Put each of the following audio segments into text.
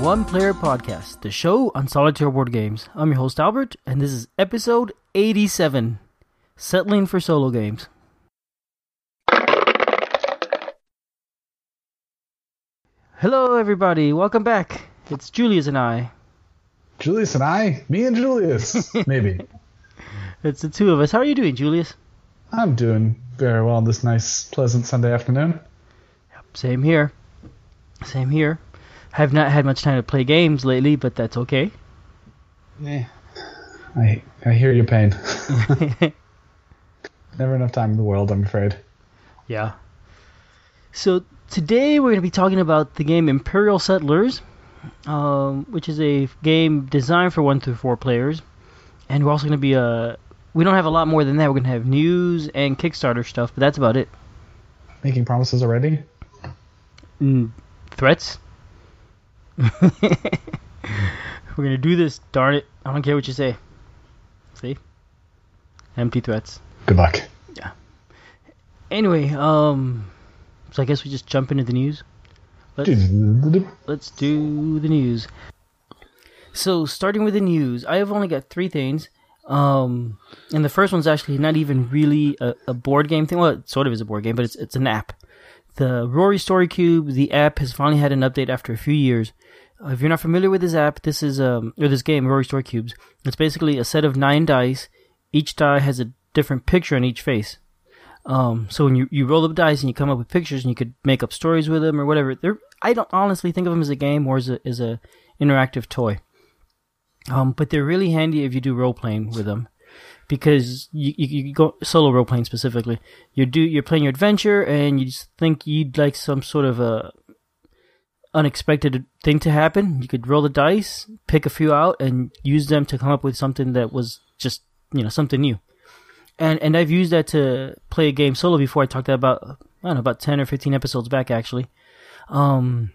Welcome to the One Player Podcast, the show on solitaire board games. I'm your host Albert, and this is episode 87 Settling for Solo Games. Hello, everybody. Welcome back. It's Julius and I. Julius and I, me and Julius, maybe. It's the two of us. How are you doing, Julius? I'm doing very well on this nice, pleasant Sunday afternoon. Same here. Same here. I have not had much time to play games lately, but that's okay. Yeah. I I hear your pain. Never enough time in the world, I'm afraid. Yeah. So today we're going to be talking about the game Imperial Settlers, um, which is a game designed for one through four players, and we're also going to be uh, we don't have a lot more than that. We're going to have news and Kickstarter stuff, but that's about it. Making promises already? Mm, threats. we're to do this. Darn it! I don't care what you say. See? Empty threats. Good luck. Yeah. Anyway, um, so I guess we just jump into the news. Let's let's do the news. So starting with the news, I have only got three things. Um, and the first one's actually not even really a, a board game thing. Well, it sort of is a board game, but it's it's an app. The Rory Story Cube, the app has finally had an update after a few years. If you're not familiar with this app, this is um or this game, Rory Story Cubes. It's basically a set of nine dice. Each die has a different picture on each face. Um, so when you, you roll the dice and you come up with pictures and you could make up stories with them or whatever. They're, I don't honestly think of them as a game or as a, as a interactive toy. Um, but they're really handy if you do role playing with them because you, you, you go solo role playing specifically. You do, you're playing your adventure and you just think you'd like some sort of a unexpected thing to happen. You could roll the dice, pick a few out and use them to come up with something that was just, you know, something new and and I've used that to play a game solo before. I talked about I don't know about ten or fifteen episodes back actually. Um,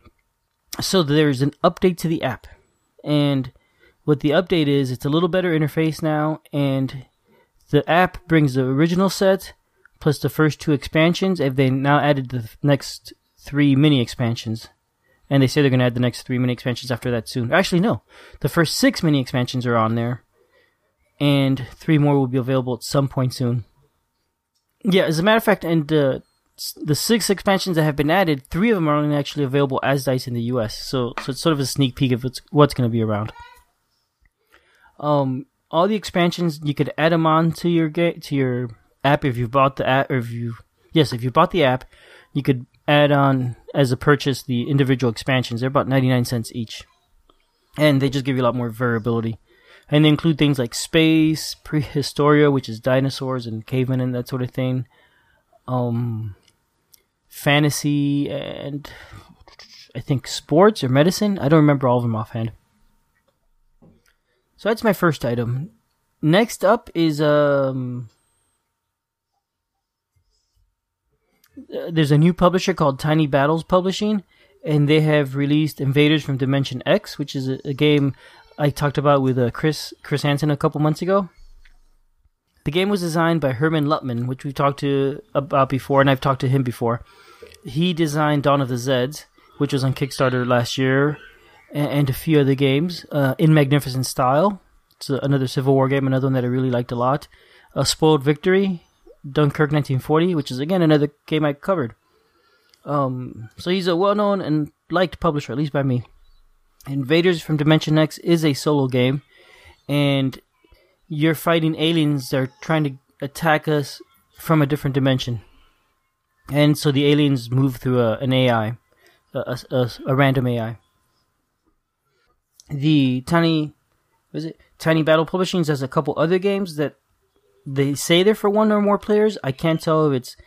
so there's an update to the app, and what the update is, it's a little better interface now, and the app brings the original set plus the first two expansions. If they now added the next three mini expansions, and they say they're going to add the next three mini expansions after that soon. Actually, no, the first six mini expansions are on there and three more will be available at some point soon. Yeah, as a matter of fact, and uh, the six expansions that have been added, three of them are only actually available as dice in the U.S. So, so it's sort of a sneak peek of what's going to be around. Um, all the expansions you could add them on to your ga- to your app if you bought the app, or if you yes, if you bought the app, you could add on as a purchase the individual expansions. They're about ninety nine cents each, and they just give you a lot more variability and they include things like space, prehistoria, which is dinosaurs and cavemen and that sort of thing, um, fantasy, and I think sports or medicine. I don't remember all of them offhand. So that's my first item. Next up is um. There's a new publisher called Tiny Battles Publishing, and they have released Invaders from Dimension X, which is a, a game I talked about with uh, Chris Chris Hansen a couple months ago. The game was designed by Hermann Luttmann, which we've talked to about before, and I've talked to him before. He designed Dawn of the Zeds, which was on Kickstarter last year, and, and a few other games uh, in magnificent style. It's another Civil War game, another one that I really liked a lot. A Spoiled Victory, Dunkirk 1940, which is again another game I covered. Um, so he's a well-known and liked publisher, at least by me. Invaders from Dimension X is a solo game, and you're fighting aliens that are trying to attack us from a different dimension. And so the aliens move through a, an AI, a, a, a random AI. The Tiny, was it Tiny Battle Publishing has a couple other games that they say they're for one or more players. I can't tell if it's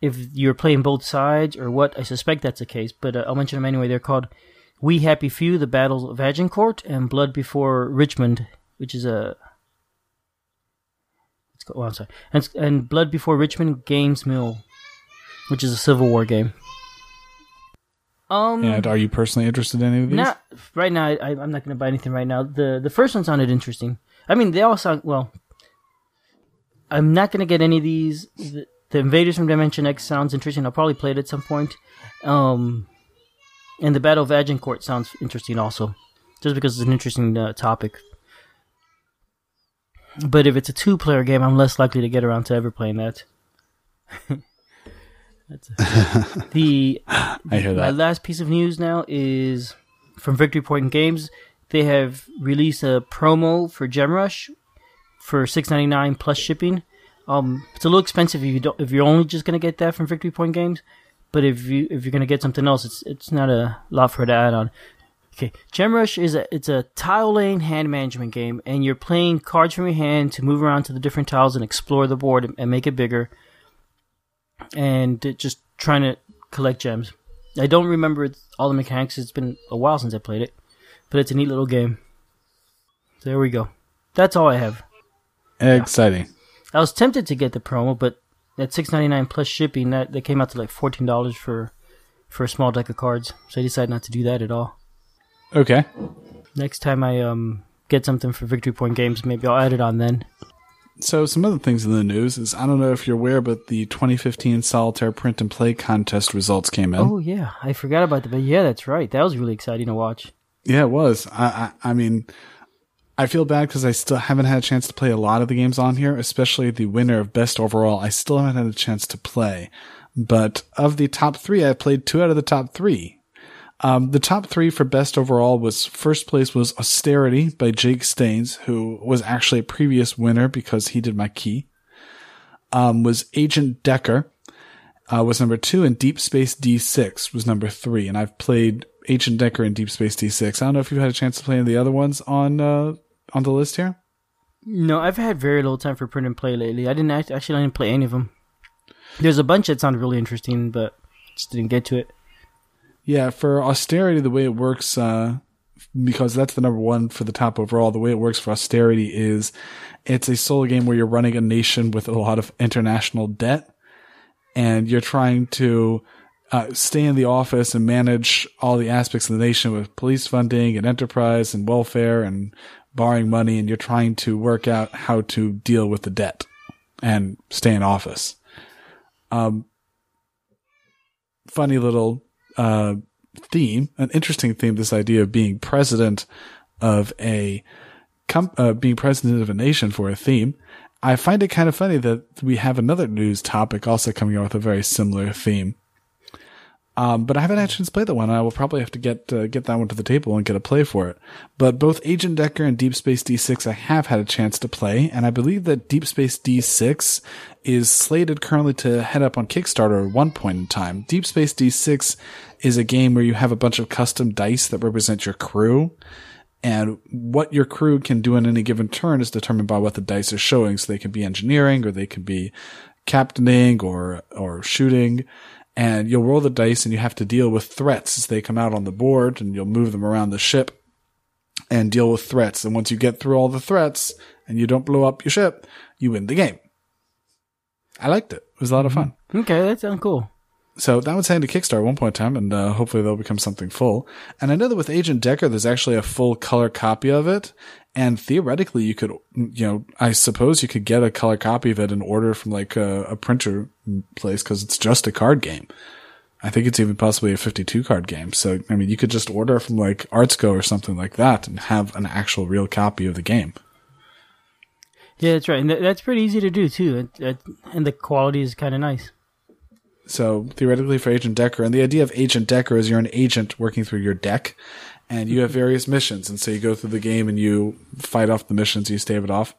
if you're playing both sides or what. I suspect that's the case, but uh, I'll mention them anyway. They're called we Happy Few, The Battles of Agincourt, and Blood Before Richmond, which is a. Oh, I'm sorry. And, and Blood Before Richmond Gaines Mill, which is a Civil War game. Um, and are you personally interested in any of these? Not right now. I, I'm not going to buy anything right now. the The first one sounded interesting. I mean, they all sound well. I'm not going to get any of these. The, the Invaders from Dimension X sounds interesting. I'll probably play it at some point. Um, And the Battle of Agincourt sounds interesting also, just because it's an interesting uh, topic. But if it's a two-player game, I'm less likely to get around to ever playing that. the I hear that. My last piece of news now is from Victory Point Games. They have released a promo for GemRush for six ninety nine plus shipping. Um, it's a little expensive if you don't if you're only just gonna get that from Victory Point Games. But if you if you're gonna get something else, it's it's not a lot for it to add on. Okay, Gem Rush is a it's a tile laying hand management game, and you're playing cards from your hand to move around to the different tiles and explore the board and, and make it bigger and just trying to collect gems. I don't remember all the mechanics. It's been a while since I played it, but it's a neat little game. There we go. That's all I have. Exciting. I was tempted to get the promo, but at six ninety nine plus shipping, that that came out to like fourteen dollars for for a small deck of cards. So I decided not to do that at all. Okay. Next time I um get something for Victory Point Games, maybe I'll add it on then. So some other things in the news is I don't know if you're aware, but the 2015 Solitaire Print and Play contest results came in. Oh yeah, I forgot about that. But yeah, that's right. That was really exciting to watch. Yeah, it was. I I, I mean, I feel bad because I still haven't had a chance to play a lot of the games on here, especially the winner of best overall. I still haven't had a chance to play. But of the top three, I played two out of the top three. Um, the top three for best overall was first place was Austerity by Jake Staines, who was actually a previous winner because he did Maquis. Um, was Agent Decker, uh, was number two, and Deep Space D6 was number three. And I've played Agent Decker and Deep Space D6. I don't know if you've had a chance to play any of the other ones on uh, on the list here. No, I've had very little time for print and play lately. I didn't actually I didn't play any of them. There's a bunch that sounded really interesting, but just didn't get to it. Yeah, for austerity, the way it works, uh, because that's the number one for the top overall. The way it works for austerity is it's a solo game where you're running a nation with a lot of international debt, and you're trying to uh, stay in the office and manage all the aspects of the nation with police funding and enterprise and welfare and borrowing money, and you're trying to work out how to deal with the debt and stay in office. Um, funny little uh, theme, an interesting theme, this idea of being president of a, com- uh, being president of a nation for a theme. I find it kind of funny that we have another news topic also coming out with a very similar theme. Um, but I haven't had a chance to play that one. I will probably have to get uh, get that one to the table and get a play for it. But both Agent Decker and Deep Space D6 I have had a chance to play, and I believe that Deep Space D6 is slated currently to head up on Kickstarter at one point in time. Deep Space D6 is a game where you have a bunch of custom dice that represent your crew. And what your crew can do in any given turn is determined by what the dice are showing. So they can be engineering or they can be captaining or, or shooting and you'll roll the dice and you have to deal with threats as they come out on the board and you'll move them around the ship and deal with threats. And once you get through all the threats and you don't blow up your ship, you win the game. I liked it. It was a lot of fun. Mm-hmm. Okay, that sounds cool. So that was heading to Kickstarter at one point in time, and uh, hopefully they'll become something full. And I know that with Agent Decker, there's actually a full color copy of it, and theoretically, you could, you know, I suppose you could get a color copy of it and order from like a, a printer place because it's just a card game. I think it's even possibly a 52 card game. So, I mean, you could just order from like Artscow or something like that and have an actual real copy of the game. Yeah, that's right. And that's pretty easy to do too. And the quality is kind of nice. So theoretically for Agent Decker, and the idea of Agent Decker is you're an agent working through your deck, and you have various missions, and so you go through the game and you fight off the missions, you stave it off.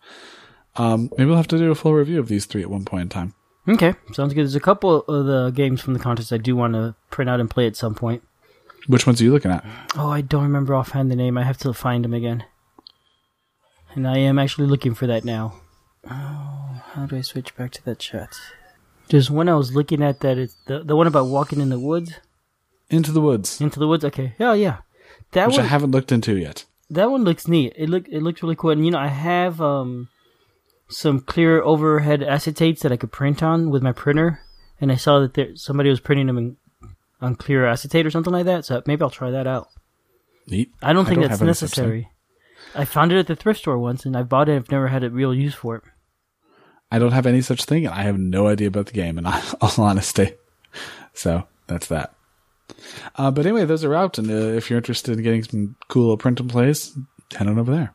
Um, maybe we'll have to do a full review of these three at one point in time. Okay, sounds good. There's a couple of the games from the contest I do want to print out and play at some point. Which ones are you looking at? Oh, I don't remember offhand the name. I have to find them again. And I am actually looking for that now. Oh, how do I switch back to that chat? There's one I was looking at that is the the one about walking in the woods. Into the woods. Into the woods. Okay. Yeah, yeah. That Which one, I haven't looked into yet. That one looks neat. It look it looks really cool. And you know, I have um some clear overhead acetates that I could print on with my printer, and I saw that there somebody was printing them in, on clear acetate or something like that. So maybe I'll try that out. Neat. I don't think I don't that's necessary. I found it at the thrift store once, and I bought it. I've never had a real use for it. I don't have any such thing, and I have no idea about the game. In all honesty, so that's that. Uh, but anyway, those are out, and uh, if you're interested in getting some cool little print and plays, head on over there.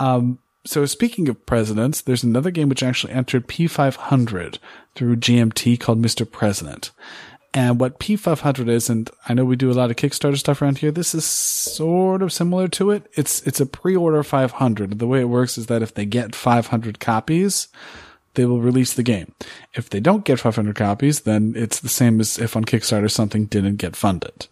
Um, so speaking of presidents, there's another game which actually entered P500 through GMT called Mr. President. And what P500 is, and I know we do a lot of Kickstarter stuff around here. This is sort of similar to it. It's it's a pre-order 500. The way it works is that if they get 500 copies, they will release the game. If they don't get 500 copies, then it's the same as if on Kickstarter something didn't get funded.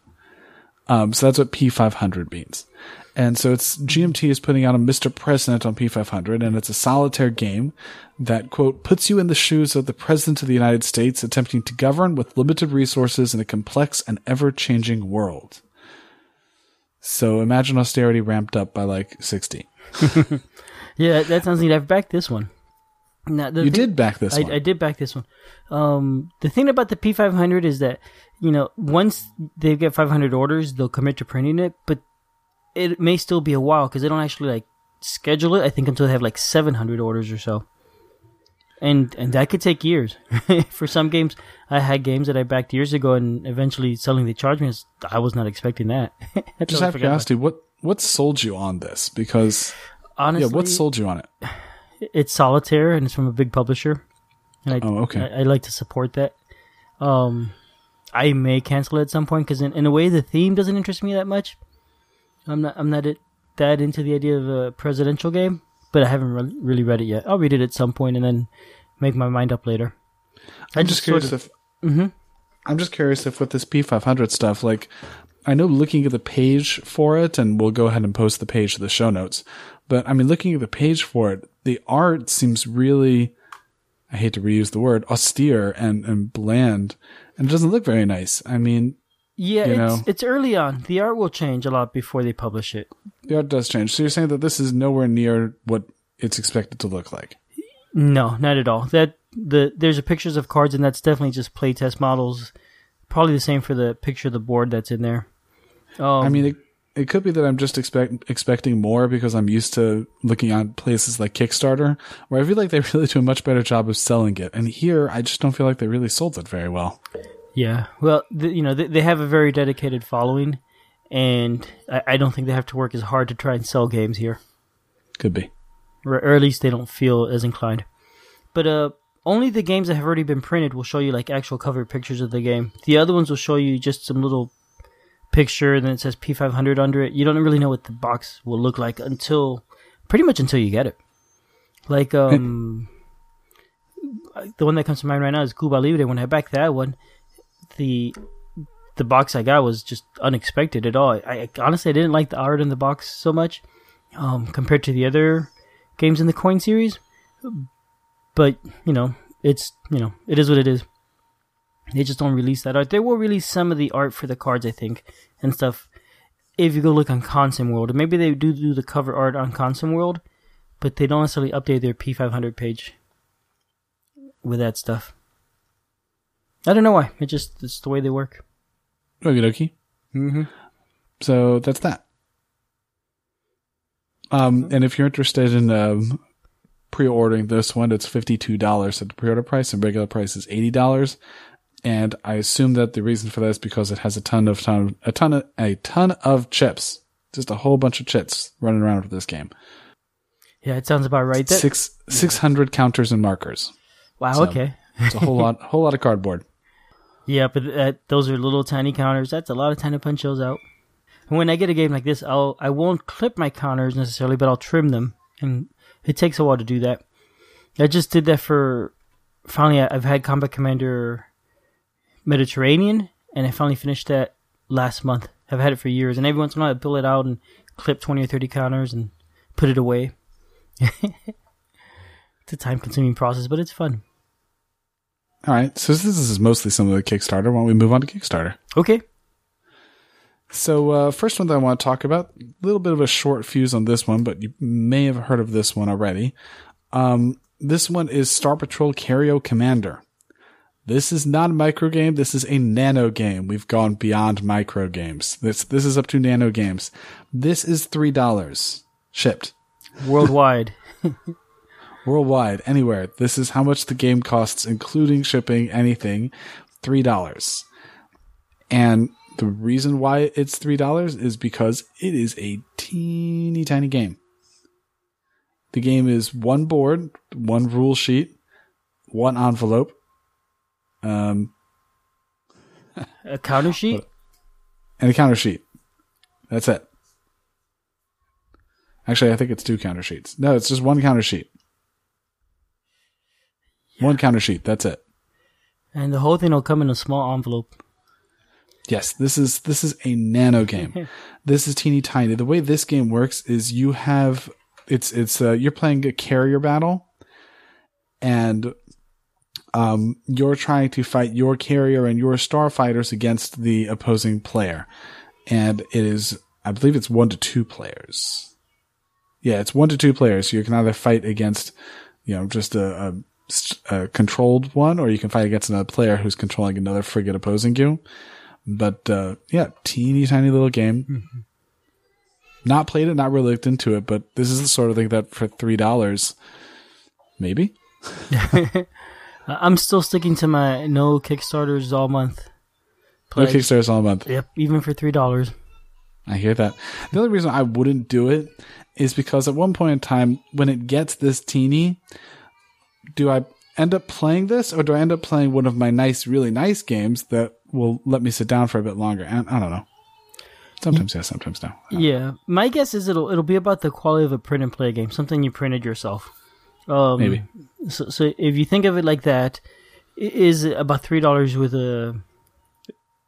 Um, so that's what P500 means. And so it's GMT is putting out a Mr. President on P500 and it's a solitaire game that quote puts you in the shoes of the President of the United States attempting to govern with limited resources in a complex and ever-changing world. So imagine austerity ramped up by like 60. yeah, that sounds neat. I've backed this one. Now, you thing, did back this I, one. I did back this one. Um, the thing about the P500 is that, you know, once they get 500 orders, they'll commit to printing it, but it may still be a while because they don't actually like schedule it. I think until they have like 700 orders or so, and and that could take years. For some games, I had games that I backed years ago, and eventually selling the charge me. I was not expecting that. Just out of curiosity, what what sold you on this? Because honestly, yeah, what sold you on it? It's solitaire, and it's from a big publisher. And I, oh, okay. I, I like to support that. Um, I may cancel it at some point because in, in a way the theme doesn't interest me that much. I'm not I'm not that into the idea of a presidential game, but I haven't re- really read it yet. I'll read it at some point and then make my mind up later. I'm just, just curious sort of, if mm-hmm. I'm just curious if with this P500 stuff, like I know looking at the page for it, and we'll go ahead and post the page to the show notes. But I mean, looking at the page for it, the art seems really, I hate to reuse the word, austere and, and bland, and it doesn't look very nice. I mean, yeah, you it's, know? it's early on. The art will change a lot before they publish it. The art does change. So you're saying that this is nowhere near what it's expected to look like? No, not at all. That the there's a pictures of cards, and that's definitely just playtest models. Probably the same for the picture of the board that's in there. Um, I mean, it, it could be that I'm just expect, expecting more because I'm used to looking at places like Kickstarter, where I feel like they really do a much better job of selling it. And here, I just don't feel like they really sold it very well. Yeah, well, the, you know, they, they, have a very dedicated following, and I, I, don't think they have to work as hard to try and sell games here. Could be, or, or at least they don't feel as inclined. But uh, only the games that have already been printed will show you like actual cover pictures of the game. The other ones will show you just some little picture, and then it says P500 under it. You don't really know what the box will look like until pretty much until you get it. Like um, the one that comes to mind right now is Cuba Libre. When I backed that one the the box I got was just unexpected at all. I, I honestly I didn't like the art in the box so much um, compared to the other games in the coin series. But you know, it's you know, it is what it is. They just don't release that art. They will release some of the art for the cards, I think, and stuff. If you go look on ConsimWorld, maybe they do do the cover art on ConsimWorld, but they don't necessarily update their P500 page with that stuff. I don't know why. It just it's the way they work. Okie dokie. Mm-hmm. So that's that. Um, and if you're interested in um, pre-ordering this one, it's fifty-two dollars at the pre-order price, and regular price is eighty dollars. And I assume that the reason for that is because it has a ton of ton, a ton of a ton of chips, just a whole bunch of chips running around with this game. Yeah, it sounds about right. That, six six hundred counters and markers. Wow. So okay. it's a whole lot, whole lot of cardboard. Yeah, but that, those are little tiny counters. That's a lot of punch those out. And when I get a game like this, I'll I won't clip my counters necessarily, but I'll trim them, and it takes a while to do that. I just did that for finally. I've had Combat Commander Mediterranean, and I finally finished that last month. I've had it for years, and every once in a while I pull it out and clip twenty or thirty counters and put it away. it's a time-consuming process, but it's fun. All right. So this is mostly some of the Kickstarter. Why don't we move on to Kickstarter? Okay. So uh, first one that I want to talk about, a little bit of a short fuse on this one, but you may have heard of this one already. Um, this one is Star Patrol Carrier Commander. This is not a micro game. This is a nano game. We've gone beyond micro games. This this is up to nano games. This is three dollars shipped worldwide. worldwide, anywhere. This is how much the game costs, including shipping, anything. $3. And the reason why it's $3 is because it is a teeny tiny game. The game is one board, one rule sheet, one envelope, um, a counter sheet, and a counter sheet. That's it. Actually, I think it's two counter sheets. No, it's just one counter sheet. Yeah. One counter sheet. That's it. And the whole thing will come in a small envelope. Yes, this is this is a nano game. this is teeny tiny. The way this game works is you have it's it's uh, you're playing a carrier battle, and um, you're trying to fight your carrier and your starfighters against the opposing player, and it is I believe it's one to two players. Yeah, it's one to two players. So you can either fight against, you know, just a, a, a controlled one, or you can fight against another player who's controlling another frigate opposing you. But uh, yeah, teeny tiny little game. Mm-hmm. Not played it, not really looked into it, but this is the sort of thing that for three dollars, maybe. I'm still sticking to my no Kickstarters all month. Pledge. No Kickstarters all month. Yep, even for three dollars. I hear that. The only reason I wouldn't do it is because at one point in time, when it gets this teeny, do I end up playing this or do I end up playing one of my nice, really nice games that will let me sit down for a bit longer? And I don't know. Sometimes yes, sometimes no. Yeah, my guess is it'll it'll be about the quality of a print and play game, something you printed yourself. Um, Maybe. So, so if you think of it like that, it is about three dollars with a,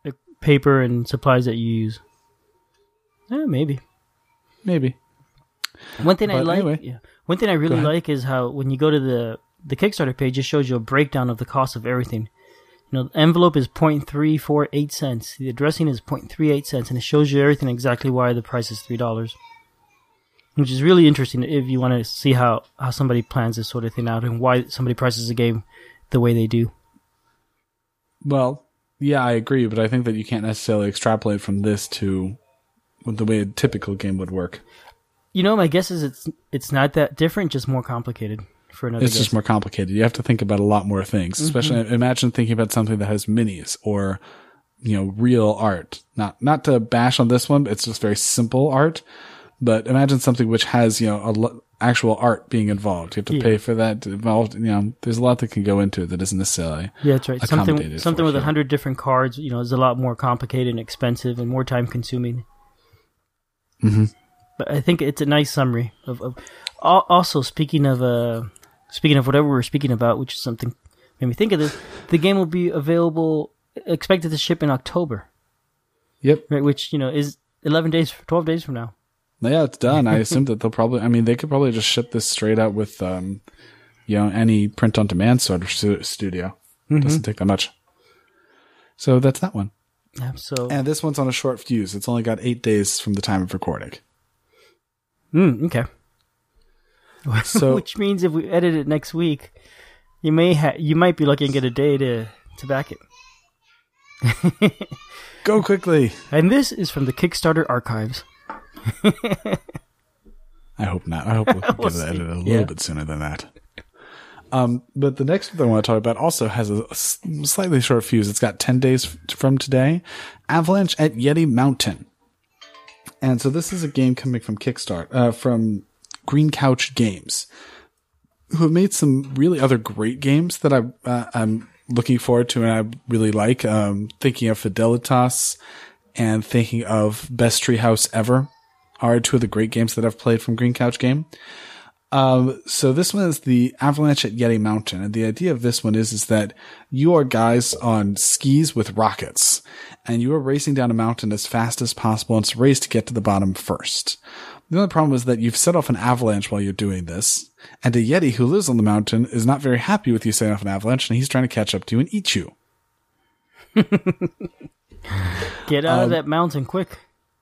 a, paper and supplies that you use. Yeah, maybe. Maybe. One thing but I like, anyway, yeah, one thing I really like is how when you go to the the Kickstarter page, just shows you a breakdown of the cost of everything. You know, the envelope is 0.348 cents. The addressing is 0.38 cents, and it shows you everything exactly why the price is three dollars. Which is really interesting if you want to see how, how somebody plans this sort of thing out and why somebody prices a game the way they do. Well, yeah, I agree, but I think that you can't necessarily extrapolate from this to the way a typical game would work. You know, my guess is it's it's not that different, just more complicated for another. It's guess. just more complicated. You have to think about a lot more things. Mm-hmm. Especially imagine thinking about something that has minis or you know real art. Not not to bash on this one, it's just very simple art. But imagine something which has you know a actual art being involved. You have to yeah. pay for that involved. You know, there's a lot that can go into it that isn't necessarily. Yeah, that's right. Something something with a hundred different cards. You know, is a lot more complicated and expensive and more time consuming. Mm-hmm. But I think it's a nice summary of. of also, speaking of uh, speaking of whatever we are speaking about, which is something made me think of this. The game will be available, expected to ship in October. Yep. Right, which you know is eleven days, twelve days from now. Yeah, it's done. I assume that they'll probably. I mean, they could probably just ship this straight out with, um, you know, any print on demand sort of studio. Mm-hmm. Doesn't take that much. So that's that one. So and this one's on a short fuse. It's only got eight days from the time of recording. Mm, okay. So, which means if we edit it next week, you may ha- you might be looking at a day to to back it. Go quickly. And this is from the Kickstarter archives. I hope not. I hope we can we'll get it edited a little yeah. bit sooner than that. Um, but the next thing I want to talk about also has a slightly short fuse. It's got 10 days from today. Avalanche at Yeti Mountain. And so this is a game coming from Kickstarter, uh, from Green Couch Games, who have made some really other great games that I, uh, I'm looking forward to and I really like. Um, thinking of Fidelitas and thinking of Best Treehouse Ever are two of the great games that I've played from Green Couch Game. Um, so this one is the Avalanche at Yeti Mountain, and the idea of this one is is that you are guys on skis with rockets, and you are racing down a mountain as fast as possible. And it's a race to get to the bottom first. The only problem is that you've set off an avalanche while you're doing this, and a Yeti who lives on the mountain is not very happy with you setting off an avalanche, and he's trying to catch up to you and eat you. Get out um, of that mountain quick.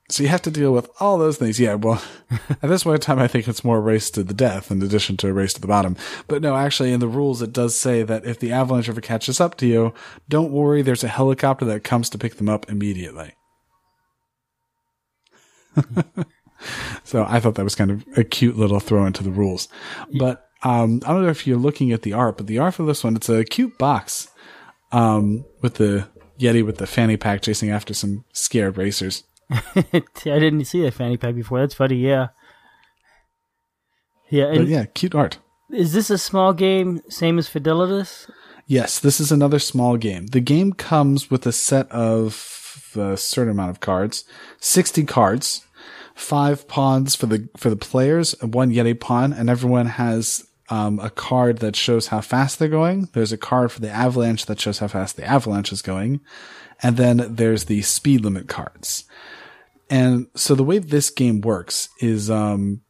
So you have to deal with all those things. Yeah, well, at this point in time, I think it's more a race to the death in addition to a race to the bottom. But no, actually, in the rules, it does say that if the avalanche ever catches up to you, don't worry, there's a helicopter that comes to pick them up immediately. so I thought that was kind of a cute little throw into the rules. But um, I don't know if you're looking at the art, but the art for this one, it's a cute box um, with the Yeti with the fanny pack chasing after some scared racers. I didn't see a fanny pack before. That's funny. Yeah. Yeah. And yeah, cute art. Is this a small game, same as Fidelitas? Yes, this is another small game. The game comes with a set of a certain amount of cards, 60 cards, five pawns for the for the players, one Yeti pawn, and everyone has um, a card that shows how fast they're going. There's a card for the avalanche that shows how fast the avalanche is going, and then there's the speed limit cards. And so the way this game works is um,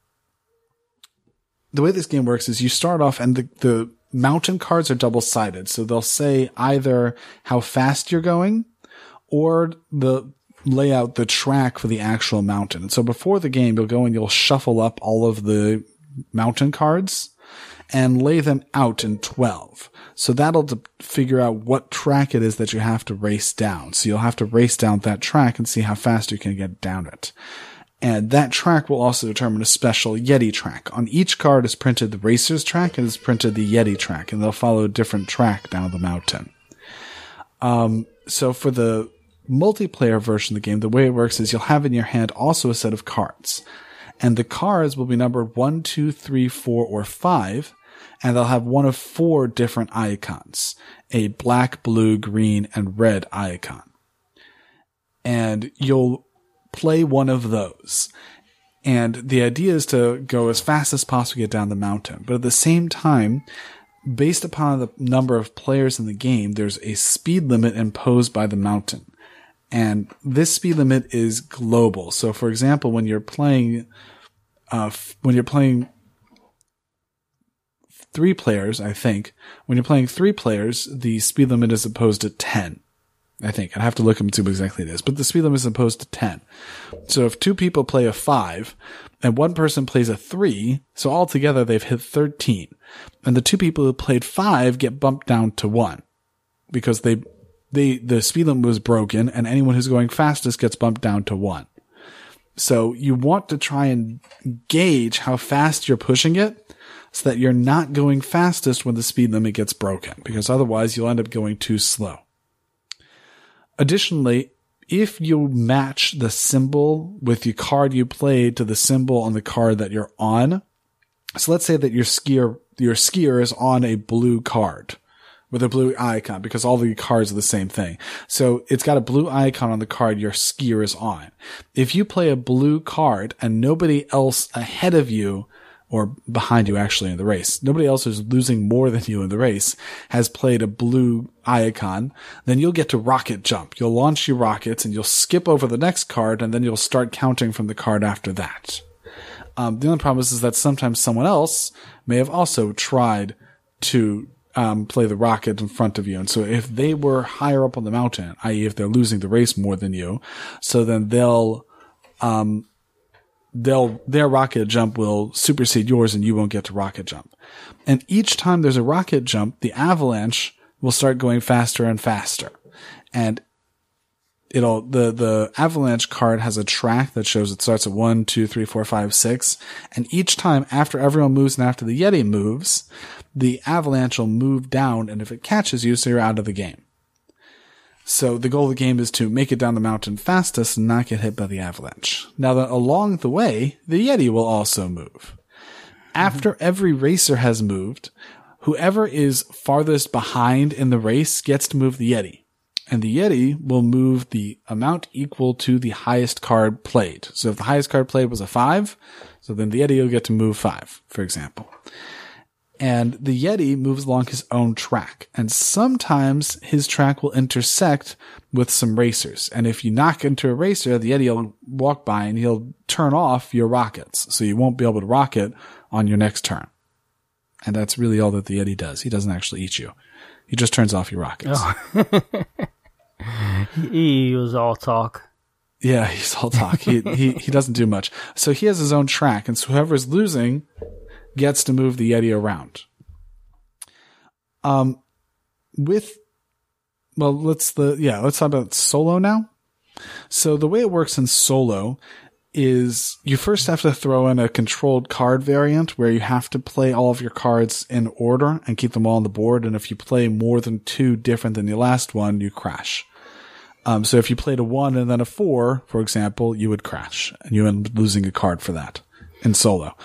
the way this game works is you start off and the, the mountain cards are double sided. So they'll say either how fast you're going or the lay out the track for the actual mountain. So before the game, you'll go and you'll shuffle up all of the mountain cards and lay them out in 12. So that'll figure out what track it is that you have to race down. So you'll have to race down that track and see how fast you can get down it. And that track will also determine a special Yeti track. On each card is printed the racer's track and is printed the Yeti track, and they'll follow a different track down the mountain. Um, so for the multiplayer version of the game, the way it works is you'll have in your hand also a set of cards. And the cards will be numbered one, two, three, four, or 5, and they'll have one of four different icons. A black, blue, green, and red icon. And you'll play one of those. And the idea is to go as fast as possible get down the mountain. But at the same time, based upon the number of players in the game, there's a speed limit imposed by the mountain. And this speed limit is global. So for example, when you're playing, uh, when you're playing three players, I think, when you're playing three players, the speed limit is opposed to 10. I think. I'd have to look see exactly this, But the speed limit is opposed to 10. So if two people play a 5 and one person plays a 3, so altogether they've hit 13. And the two people who played 5 get bumped down to 1 because they they the speed limit was broken and anyone who's going fastest gets bumped down to 1. So you want to try and gauge how fast you're pushing it so that you're not going fastest when the speed limit gets broken because otherwise you'll end up going too slow. Additionally, if you match the symbol with the card you played to the symbol on the card that you're on, so let's say that your skier, your skier is on a blue card with a blue icon because all the cards are the same thing. So it's got a blue icon on the card your skier is on. If you play a blue card and nobody else ahead of you or behind you actually in the race. Nobody else who's losing more than you in the race has played a blue icon. Then you'll get to rocket jump. You'll launch your rockets and you'll skip over the next card and then you'll start counting from the card after that. Um, the only problem is, is that sometimes someone else may have also tried to um, play the rocket in front of you. And so if they were higher up on the mountain, i.e. if they're losing the race more than you, so then they'll, um, they'll their rocket jump will supersede yours and you won't get to rocket jump. And each time there's a rocket jump, the avalanche will start going faster and faster. And it'll the the avalanche card has a track that shows it starts at one, two, three, four, five, six, and each time after everyone moves and after the Yeti moves, the avalanche will move down, and if it catches you, so you're out of the game. So the goal of the game is to make it down the mountain fastest and not get hit by the avalanche. Now that along the way, the Yeti will also move. After mm-hmm. every racer has moved, whoever is farthest behind in the race gets to move the Yeti. And the Yeti will move the amount equal to the highest card played. So if the highest card played was a five, so then the Yeti will get to move five, for example and the Yeti moves along his own track. And sometimes his track will intersect with some racers. And if you knock into a racer, the Yeti will walk by and he'll turn off your rockets. So you won't be able to rocket on your next turn. And that's really all that the Yeti does. He doesn't actually eat you. He just turns off your rockets. Oh. he was all talk. Yeah, he's all talk. he, he, he doesn't do much. So he has his own track. And so whoever's losing gets to move the Yeti around. Um, with, well, let's the, yeah, let's talk about solo now. So the way it works in solo is you first have to throw in a controlled card variant where you have to play all of your cards in order and keep them all on the board. And if you play more than two different than the last one, you crash. Um, so if you played a one and then a four, for example, you would crash and you end up losing a card for that in solo.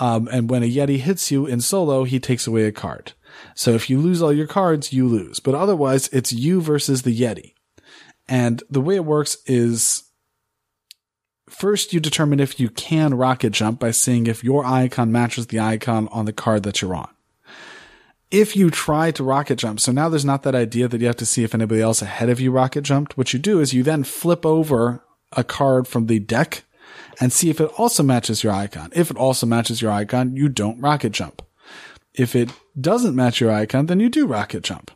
Um, and when a Yeti hits you in solo, he takes away a card. So if you lose all your cards, you lose. But otherwise, it's you versus the Yeti. And the way it works is first you determine if you can rocket jump by seeing if your icon matches the icon on the card that you're on if you try to rocket jump, so now there's not that idea that you have to see if anybody else ahead of you rocket jumped. What you do is you then flip over a card from the deck and see if it also matches your icon. If it also matches your icon, you don't rocket jump. If it doesn't match your icon, then you do rocket jump.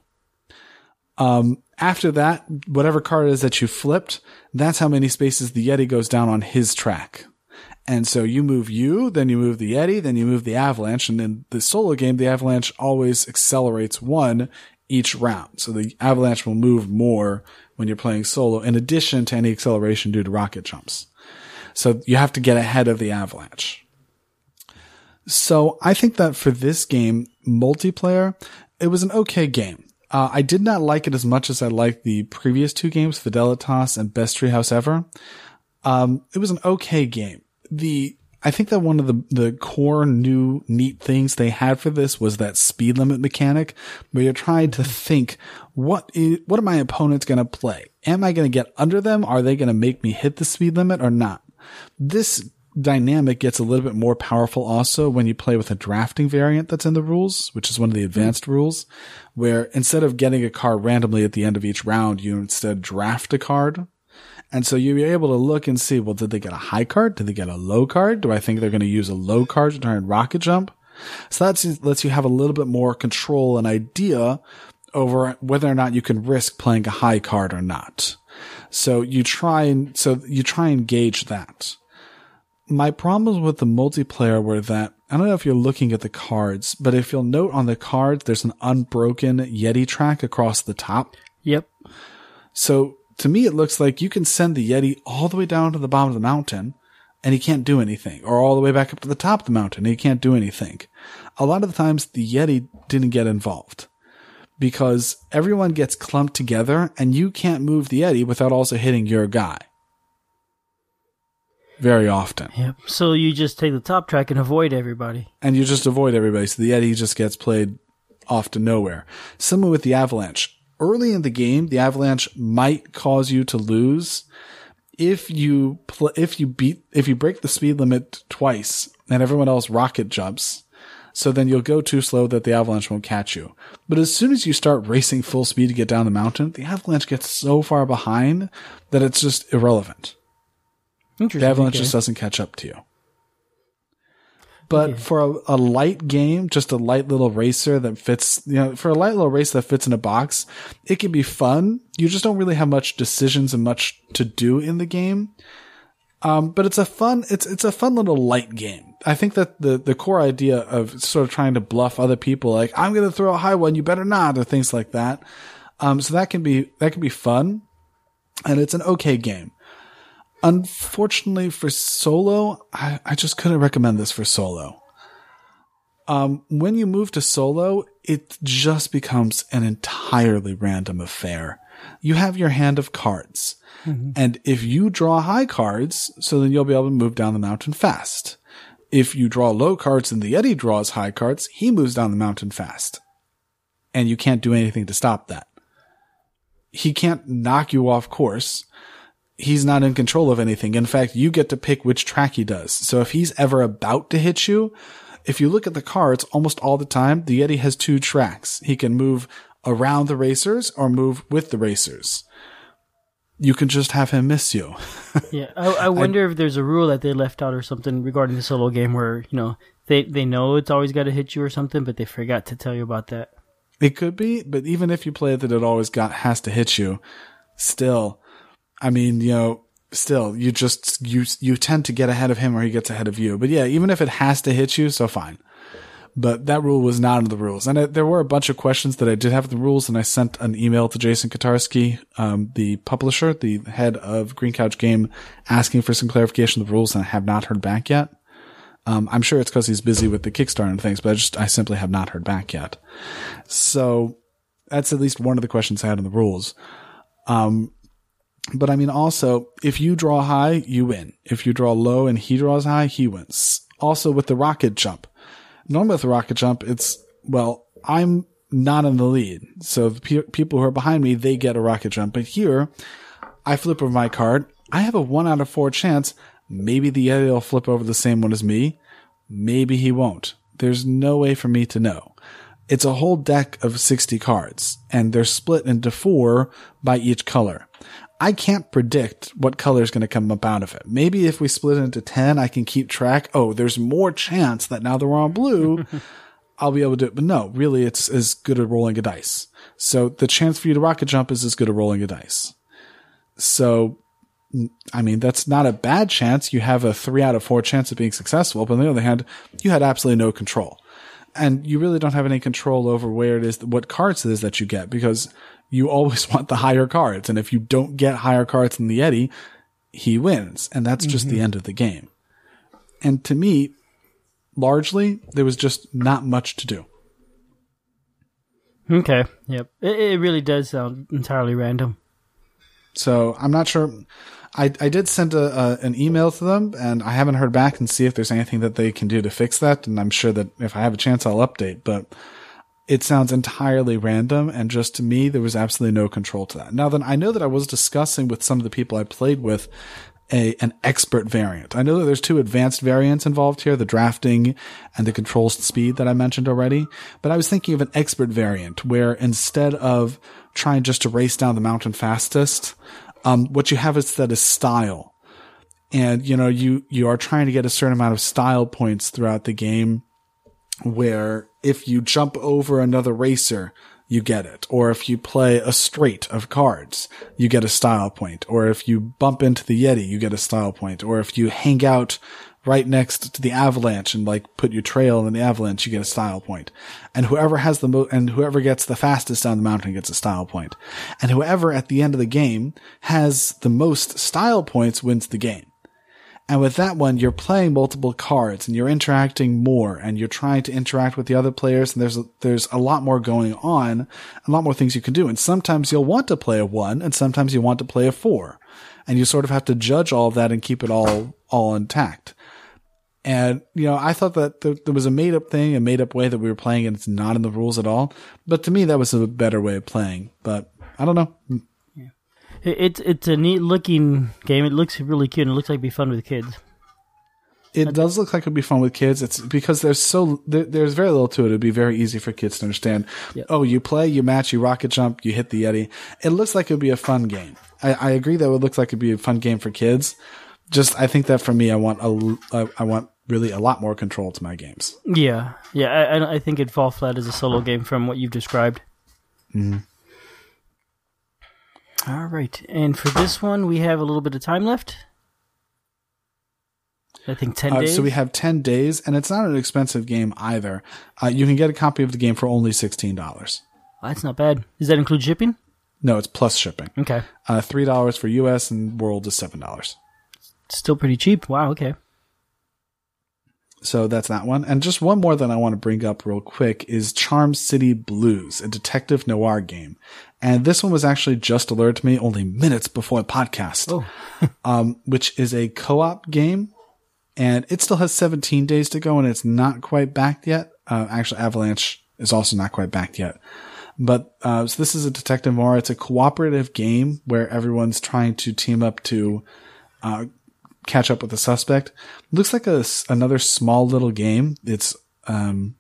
Um, after that, whatever card is that you flipped, that's how many spaces the Yeti goes down on his track. And so you move you, then you move the Yeti, then you move the Avalanche. And in the solo game, the Avalanche always accelerates one each round. So the Avalanche will move more when you're playing solo in addition to any acceleration due to rocket jumps. So you have to get ahead of the Avalanche. So I think that for this game, multiplayer, it was an okay game. Uh, I did not like it as much as I liked the previous two games, Fidelitas and Best Treehouse Ever. Um, it was an okay game the I think that one of the, the core new neat things they had for this was that speed limit mechanic where you're trying to think, what is, what are my opponents going to play? Am I going to get under them? Are they going to make me hit the speed limit or not? This dynamic gets a little bit more powerful also when you play with a drafting variant that's in the rules, which is one of the advanced rules, where instead of getting a card randomly at the end of each round, you instead draft a card and so you're able to look and see, well, did they get a high card? Did they get a low card? Do I think they're going to use a low card to try and rocket jump? So that lets you have a little bit more control and idea over whether or not you can risk playing a high card or not. So you try and, so you try and gauge that. My problems with the multiplayer were that I don't know if you're looking at the cards, but if you'll note on the cards, there's an unbroken Yeti track across the top. Yep. So to me, it looks like you can send the Yeti all the way down to the bottom of the mountain and he can't do anything, or all the way back up to the top of the mountain and he can't do anything. A lot of the times the Yeti didn't get involved because everyone gets clumped together and you can't move the Yeti without also hitting your guy. Very often. Yep. So you just take the top track and avoid everybody. And you just avoid everybody. So the Yeti just gets played off to nowhere. Similar with the Avalanche early in the game, the avalanche might cause you to lose if you pl- if you beat if you break the speed limit twice and everyone else rocket jumps. So then you'll go too slow that the avalanche won't catch you. But as soon as you start racing full speed to get down the mountain, the avalanche gets so far behind that it's just irrelevant. The avalanche okay. just doesn't catch up to you. But for a, a, light game, just a light little racer that fits, you know, for a light little race that fits in a box, it can be fun. You just don't really have much decisions and much to do in the game. Um, but it's a fun, it's, it's a fun little light game. I think that the, the core idea of sort of trying to bluff other people, like, I'm going to throw a high one, you better not, or things like that. Um, so that can be, that can be fun. And it's an okay game. Unfortunately for solo, I, I just couldn't recommend this for solo. Um, when you move to solo, it just becomes an entirely random affair. You have your hand of cards. Mm-hmm. And if you draw high cards, so then you'll be able to move down the mountain fast. If you draw low cards and the Yeti draws high cards, he moves down the mountain fast. And you can't do anything to stop that. He can't knock you off course he's not in control of anything. In fact, you get to pick which track he does. So if he's ever about to hit you, if you look at the cards almost all the time, the Yeti has two tracks. He can move around the racers or move with the racers. You can just have him miss you. yeah, I, I wonder I, if there's a rule that they left out or something regarding the solo game where you know they they know it's always got to hit you or something, but they forgot to tell you about that. It could be, but even if you play it that it always got has to hit you, still I mean, you know, still, you just, you, you tend to get ahead of him or he gets ahead of you. But yeah, even if it has to hit you, so fine. But that rule was not in the rules. And it, there were a bunch of questions that I did have in the rules and I sent an email to Jason Kotarski, um, the publisher, the head of Green Couch Game, asking for some clarification of the rules and I have not heard back yet. Um, I'm sure it's because he's busy with the Kickstarter and things, but I just, I simply have not heard back yet. So that's at least one of the questions I had in the rules. Um, But I mean, also, if you draw high, you win. If you draw low and he draws high, he wins. Also, with the rocket jump, normally with the rocket jump, it's, well, I'm not in the lead. So the pe- people who are behind me, they get a rocket jump. But here, I flip over my card. I have a one out of four chance. Maybe the Yeti will flip over the same one as me. Maybe he won't. There's no way for me to know. It's a whole deck of 60 cards and they're split into four by each color. I can't predict what color is going to come up out of it. Maybe if we split it into 10, I can keep track. Oh, there's more chance that now that we're on blue, I'll be able to do it. But no, really, it's as good at rolling a dice. So the chance for you to rocket jump is as good at rolling a dice. So, I mean, that's not a bad chance. You have a three out of four chance of being successful. But on the other hand, you had absolutely no control. And you really don't have any control over where it is, what cards it is that you get because you always want the higher cards. And if you don't get higher cards than the Yeti, he wins. And that's just mm-hmm. the end of the game. And to me, largely, there was just not much to do. Okay. Yep. It, it really does sound entirely random. So I'm not sure. I, I did send a, an email to them and I haven't heard back and see if there's anything that they can do to fix that. And I'm sure that if I have a chance, I'll update, but it sounds entirely random. And just to me, there was absolutely no control to that. Now then, I know that I was discussing with some of the people I played with a, an expert variant. I know that there's two advanced variants involved here, the drafting and the control speed that I mentioned already, but I was thinking of an expert variant where instead of trying just to race down the mountain fastest, um, what you have is that is style. And, you know, you, you are trying to get a certain amount of style points throughout the game where if you jump over another racer, you get it. Or if you play a straight of cards, you get a style point. Or if you bump into the Yeti, you get a style point. Or if you hang out right next to the avalanche and like put your trail in the avalanche, you get a style point. And whoever has the mo- and whoever gets the fastest down the mountain gets a style point. And whoever at the end of the game has the most style points wins the game. And with that one, you're playing multiple cards and you're interacting more and you're trying to interact with the other players. And there's, a, there's a lot more going on, a lot more things you can do. And sometimes you'll want to play a one and sometimes you want to play a four. And you sort of have to judge all of that and keep it all, all intact. And, you know, I thought that there, there was a made up thing, a made up way that we were playing and it's not in the rules at all. But to me, that was a better way of playing. But I don't know. Mm. It's it's a neat looking game. It looks really cute. and It looks like it'd be fun with kids. It does look like it'd be fun with kids. It's because there's so there, there's very little to it. It'd be very easy for kids to understand. Yep. Oh, you play, you match, you rocket jump, you hit the Yeti. It looks like it'd be a fun game. I, I agree that it would look like it'd be a fun game for kids. Just I think that for me, I want a I want really a lot more control to my games. Yeah, yeah. I I think it'd fall flat as a solo game from what you've described. Mm-hmm. All right, and for this one, we have a little bit of time left. I think ten uh, days. So we have ten days, and it's not an expensive game either. Uh, you can get a copy of the game for only sixteen dollars. Well, that's not bad. Does that include shipping? No, it's plus shipping. Okay. Uh, Three dollars for U.S. and World is seven dollars. Still pretty cheap. Wow. Okay. So that's that one. And just one more that I want to bring up real quick is Charm City Blues, a detective noir game. And this one was actually just alerted to me only minutes before the podcast, oh. um, which is a co-op game. And it still has 17 days to go and it's not quite backed yet. Uh, actually, Avalanche is also not quite backed yet. But, uh, so this is a detective noir. It's a cooperative game where everyone's trying to team up to, uh, catch up with the suspect. Looks like a, another small little game. It's, um,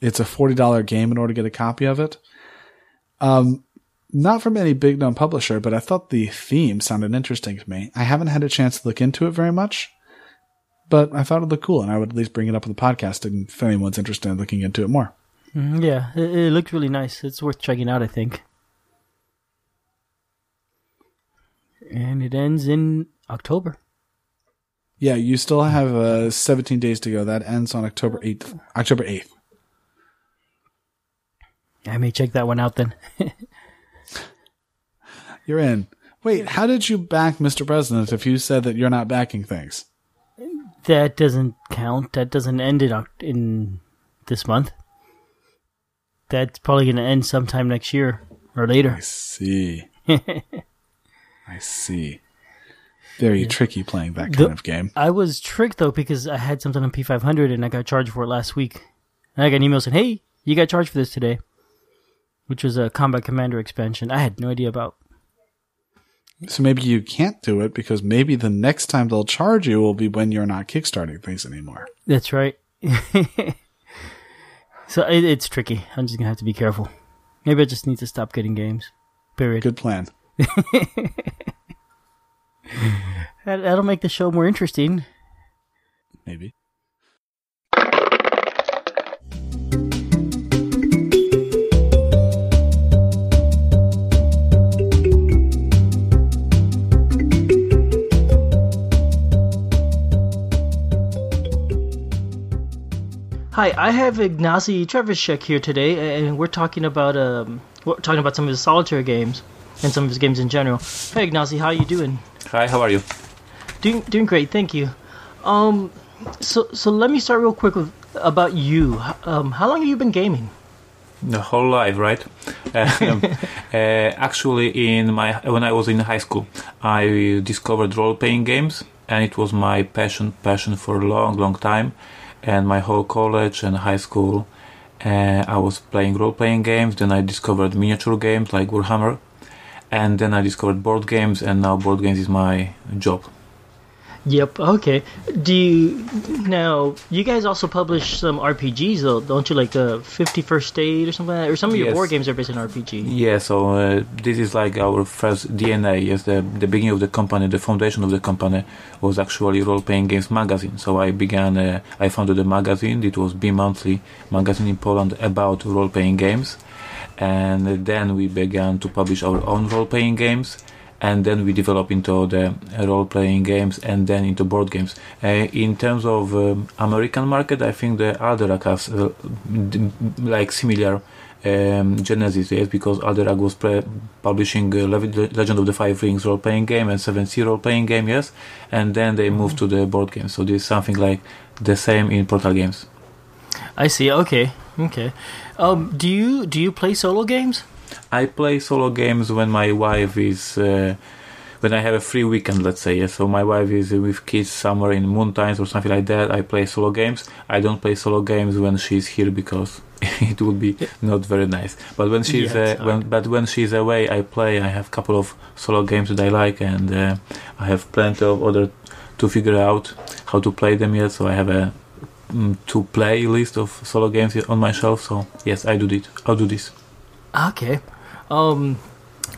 it's a $40 game in order to get a copy of it. Um, not from any big known publisher, but I thought the theme sounded interesting to me. I haven't had a chance to look into it very much, but I thought it looked cool and I would at least bring it up on the podcast if anyone's interested in looking into it more. Mm-hmm, yeah, it, it really nice. It's worth checking out, I think. And it ends in October. Yeah, you still have uh, 17 days to go. That ends on October 8th. October 8th. I may check that one out then. you're in. Wait, how did you back Mr. President if you said that you're not backing things? That doesn't count. That doesn't end in, in this month. That's probably going to end sometime next year or later. I see. I see. Very yeah. tricky playing that kind the, of game. I was tricked though because I had something on P500 and I got charged for it last week. And I got an email saying, "Hey, you got charged for this today," which was a Combat Commander expansion. I had no idea about. So maybe you can't do it because maybe the next time they'll charge you will be when you're not kickstarting things anymore. That's right. so it, it's tricky. I'm just gonna have to be careful. Maybe I just need to stop getting games. Period. Good plan. That'll make the show more interesting. Maybe. Hi, I have Ignacy Trzewiczek here today, and we're talking about um, we're talking about some of his solitaire games and some of his games in general. Hey, Ignacy, how are you doing? Hi, how are you? Doing doing great, thank you. Um, so so let me start real quick with about you. Um, how long have you been gaming? The whole life, right? um, uh, actually, in my when I was in high school, I discovered role-playing games, and it was my passion passion for a long, long time and my whole college and high school uh, I was playing role playing games. Then I discovered miniature games like Warhammer, and then I discovered board games, and now board games is my job. Yep. Okay. Do you now? You guys also publish some RPGs, though, don't you? Like the Fifty First State or something like that, or some of your yes. board games are based on RPG. Yeah. So uh, this is like our first DNA. Yes, the the beginning of the company, the foundation of the company was actually role playing games magazine. So I began. Uh, I founded a magazine. It was bi monthly magazine in Poland about role playing games, and then we began to publish our own role playing games and then we develop into the role-playing games and then into board games. Uh, in terms of um, American market, I think the Alderac has uh, like similar um, genesis, yes, because Alderac was pre- publishing uh, Legend of the Five Rings role-playing game and Seven Sea role-playing game, yes, and then they moved to the board game. So this is something like the same in Portal Games. I see. Okay. Okay. Um, do you do you play solo games? I play solo games when my wife is uh, when I have a free weekend, let's say. Yeah? So my wife is with kids somewhere in Mountains or something like that. I play solo games. I don't play solo games when she's here because it would be not very nice. But when she's yes, uh, when but when she's away, I play. I have a couple of solo games that I like, and uh, I have plenty of other to figure out how to play them yet. So I have a mm, to play list of solo games on my shelf. So yes, I do it. I'll do this. Okay. Um,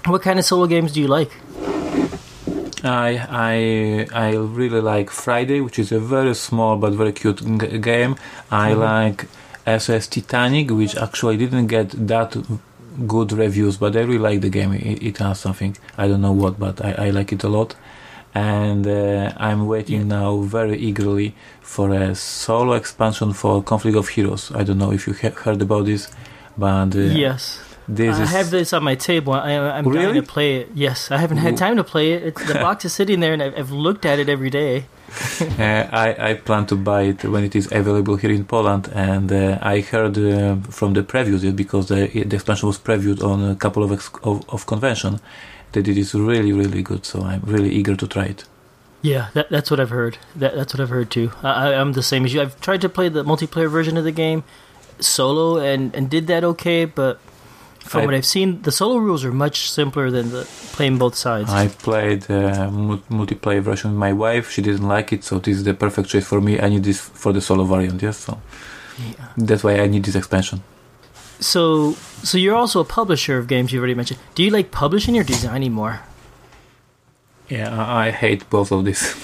what kind of solo games do you like? I I I really like Friday, which is a very small but very cute g- game. I mm-hmm. like SOS Titanic, which actually didn't get that good reviews, but I really like the game. It, it has something I don't know what, but I, I like it a lot. And uh, I'm waiting yeah. now very eagerly for a solo expansion for Conflict of Heroes. I don't know if you ha- heard about this, but uh, yes, this I is... have this on my table. I, am really? dying to play it. Yes, I haven't had time to play it. It's, the box is sitting there, and I've, I've looked at it every day. uh, I, I plan to buy it when it is available here in Poland, and uh, I heard uh, from the previews because the, the expansion was previewed on a couple of, ex- of, of convention that it is really really good. So I'm really eager to try it. Yeah, that, that's what I've heard. That, that's what I've heard too. I, I'm the same as you. I've tried to play the multiplayer version of the game solo and, and did that okay, but from I, what I've seen, the solo rules are much simpler than the playing both sides. I played uh, multiplayer version with my wife. She didn't like it, so this is the perfect choice for me. I need this for the solo variant. Yes, so yeah. that's why I need this expansion. So, so you're also a publisher of games. You've already mentioned. Do you like publishing or designing more? Yeah, I hate both of these.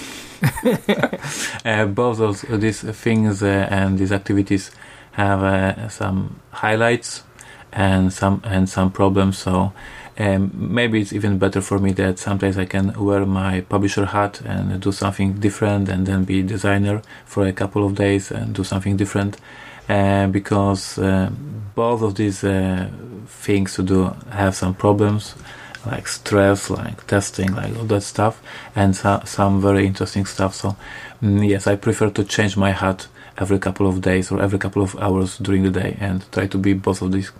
uh, both of these things uh, and these activities have uh, some highlights and some and some problems. So um, maybe it's even better for me that sometimes I can wear my publisher hat and do something different, and then be designer for a couple of days and do something different. Uh, because uh, both of these uh, things to do have some problems like stress, like testing, like all that stuff, and so, some very interesting stuff. So, mm, yes, I prefer to change my hat every couple of days or every couple of hours during the day and try to be both of these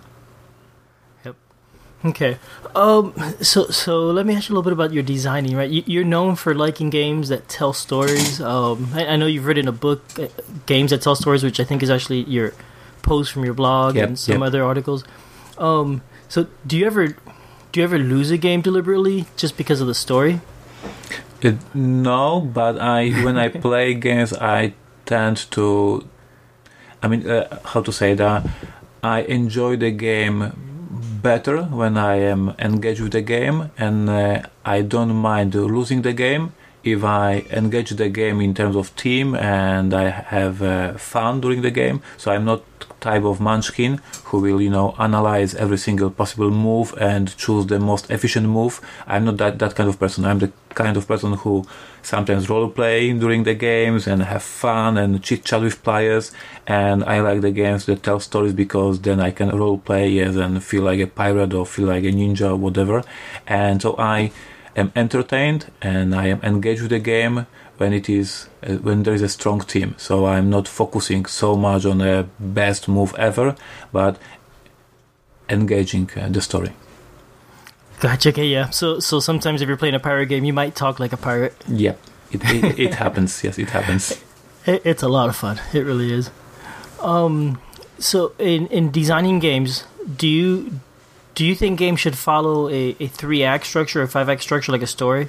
Okay. Um. So so let me ask you a little bit about your designing. Right. You, are known for liking games that tell stories. Um. I, I, know you've written a book, uh, games that tell stories, which I think is actually your post from your blog yep, and some yep. other articles. Um. So do you ever do you ever lose a game deliberately just because of the story? It, no, but I when I play games, I tend to. I mean, uh, how to say that? I enjoy the game better when I am engaged with the game, and uh, I don't mind losing the game if I engage the game in terms of team and I have uh, fun during the game. So I'm not type of munchkin who will you know analyze every single possible move and choose the most efficient move. I'm not that that kind of person. I'm the kind of person who sometimes role play during the games and have fun and chit chat with players. And I like the games that tell stories because then I can role play as and feel like a pirate or feel like a ninja or whatever. And so I am entertained and I am engaged with the game when it is uh, when there is a strong team. So I'm not focusing so much on the best move ever, but engaging uh, the story. Gotcha. Okay, yeah. So so sometimes if you're playing a pirate game, you might talk like a pirate. Yeah, it it, it happens. Yes, it happens. It, it's a lot of fun. It really is. Um, so in in designing games, do you do you think games should follow a, a three act structure or five act structure like a story?